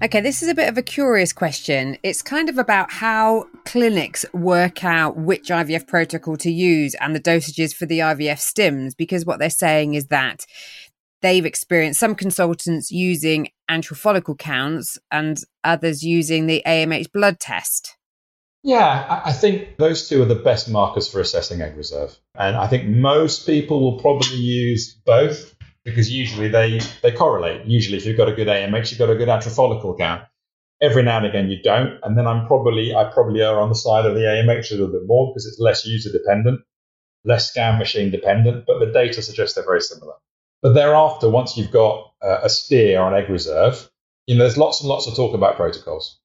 Okay, this is a bit of a curious question. It's kind of about how clinics work out which IVF protocol to use and the dosages for the IVF stims, because what they're saying is that they've experienced some consultants using antral follicle counts and others using the AMH blood test. Yeah, I think those two are the best markers for assessing egg reserve. And I think most people will probably use both because usually they, they correlate. Usually, if you've got a good AMH, you've got a good antral follicle count. Every now and again, you don't, and then I'm probably I probably err on the side of the AMH a little bit more because it's less user dependent, less scan machine dependent, but the data suggests they're very similar. But thereafter, once you've got uh, a steer on egg reserve, you know, there's lots and lots of talk about protocols.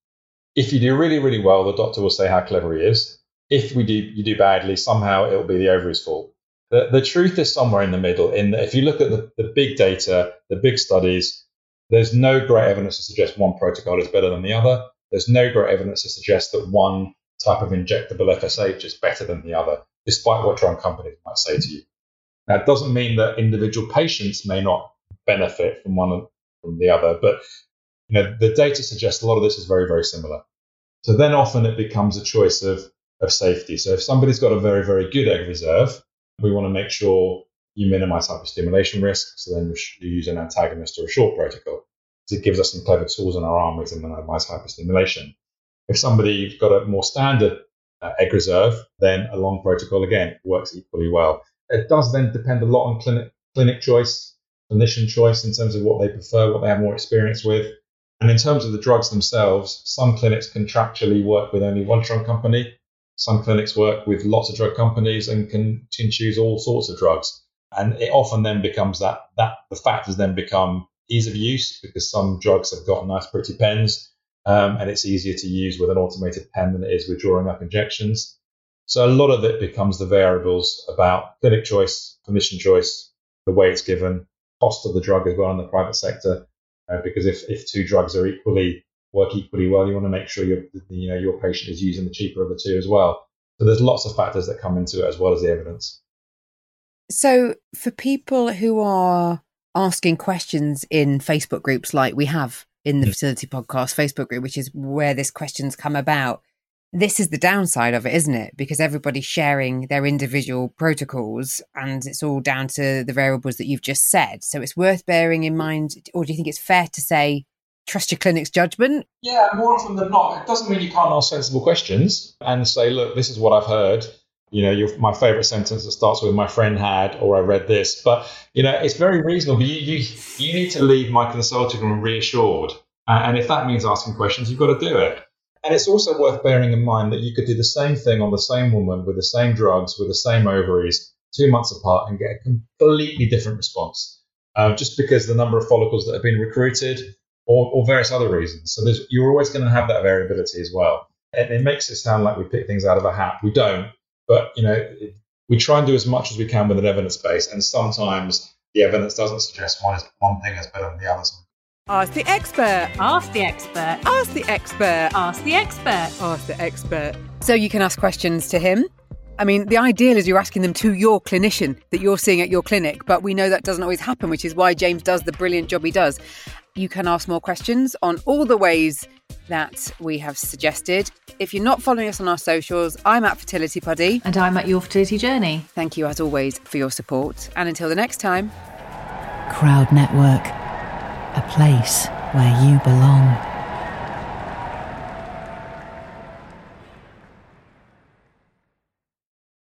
If you do really, really well, the doctor will say how clever he is. If we do, you do badly, somehow it'll be the ovary's fault. The, the truth is somewhere in the middle. In if you look at the, the big data, the big studies, there's no great evidence to suggest one protocol is better than the other. There's no great evidence to suggest that one type of injectable FSH is better than the other, despite what drug companies might say to you. Now, it doesn't mean that individual patients may not benefit from one from the other, but you know, the data suggests a lot of this is very, very similar. So then often it becomes a choice of, of safety. So if somebody's got a very, very good egg reserve, we want to make sure you minimize hyperstimulation risk. So then you use an antagonist or a short protocol. So it gives us some clever tools in our armory to minimize hyperstimulation. If somebody's got a more standard uh, egg reserve, then a long protocol again works equally well. It does then depend a lot on clinic clinic choice, clinician choice in terms of what they prefer, what they have more experience with. And in terms of the drugs themselves, some clinics contractually work with only one drug company, some clinics work with lots of drug companies and can, can choose all sorts of drugs. And it often then becomes that, that the factors then become ease of use because some drugs have got nice, pretty pens. Um, and it's easier to use with an automated pen than it is with drawing up injections. So a lot of it becomes the variables about clinic choice, clinician choice, the way it's given, cost of the drug as well in the private sector. Uh, because if, if two drugs are equally work equally well. You want to make sure your you know your patient is using the cheaper of the two as well. So there's lots of factors that come into it as well as the evidence. So for people who are asking questions in Facebook groups like we have in the Fertility Podcast Facebook group, which is where this questions come about, this is the downside of it, isn't it? Because everybody's sharing their individual protocols and it's all down to the variables that you've just said. So it's worth bearing in mind, or do you think it's fair to say trust your clinic's judgment? Yeah, more often than not. It doesn't mean you can't ask sensible questions and say, look, this is what I've heard. You know, my favorite sentence that starts with "my friend had" or "I read this," but you know, it's very reasonable. You you you need to leave my consulting room reassured, and if that means asking questions, you've got to do it. And it's also worth bearing in mind that you could do the same thing on the same woman with the same drugs, with the same ovaries, two months apart, and get a completely different response. Uh, just because the number of follicles that have been recruited or, or various other reasons. So you're always going to have that variability as well. And it makes it sound like we pick things out of a hat. We don't. But you know, we try and do as much as we can with an evidence base, and sometimes the evidence doesn't suggest one one thing is better than the other. Ask the expert. Ask the expert. Ask the expert. Ask the expert. Ask the expert. So you can ask questions to him. I mean, the ideal is you're asking them to your clinician that you're seeing at your clinic, but we know that doesn't always happen, which is why James does the brilliant job he does. You can ask more questions on all the ways that we have suggested. If you're not following us on our socials, I'm at Fertility Puddy. And I'm at Your Fertility Journey. Thank you, as always, for your support. And until the next time, Crowd Network, a place where you belong.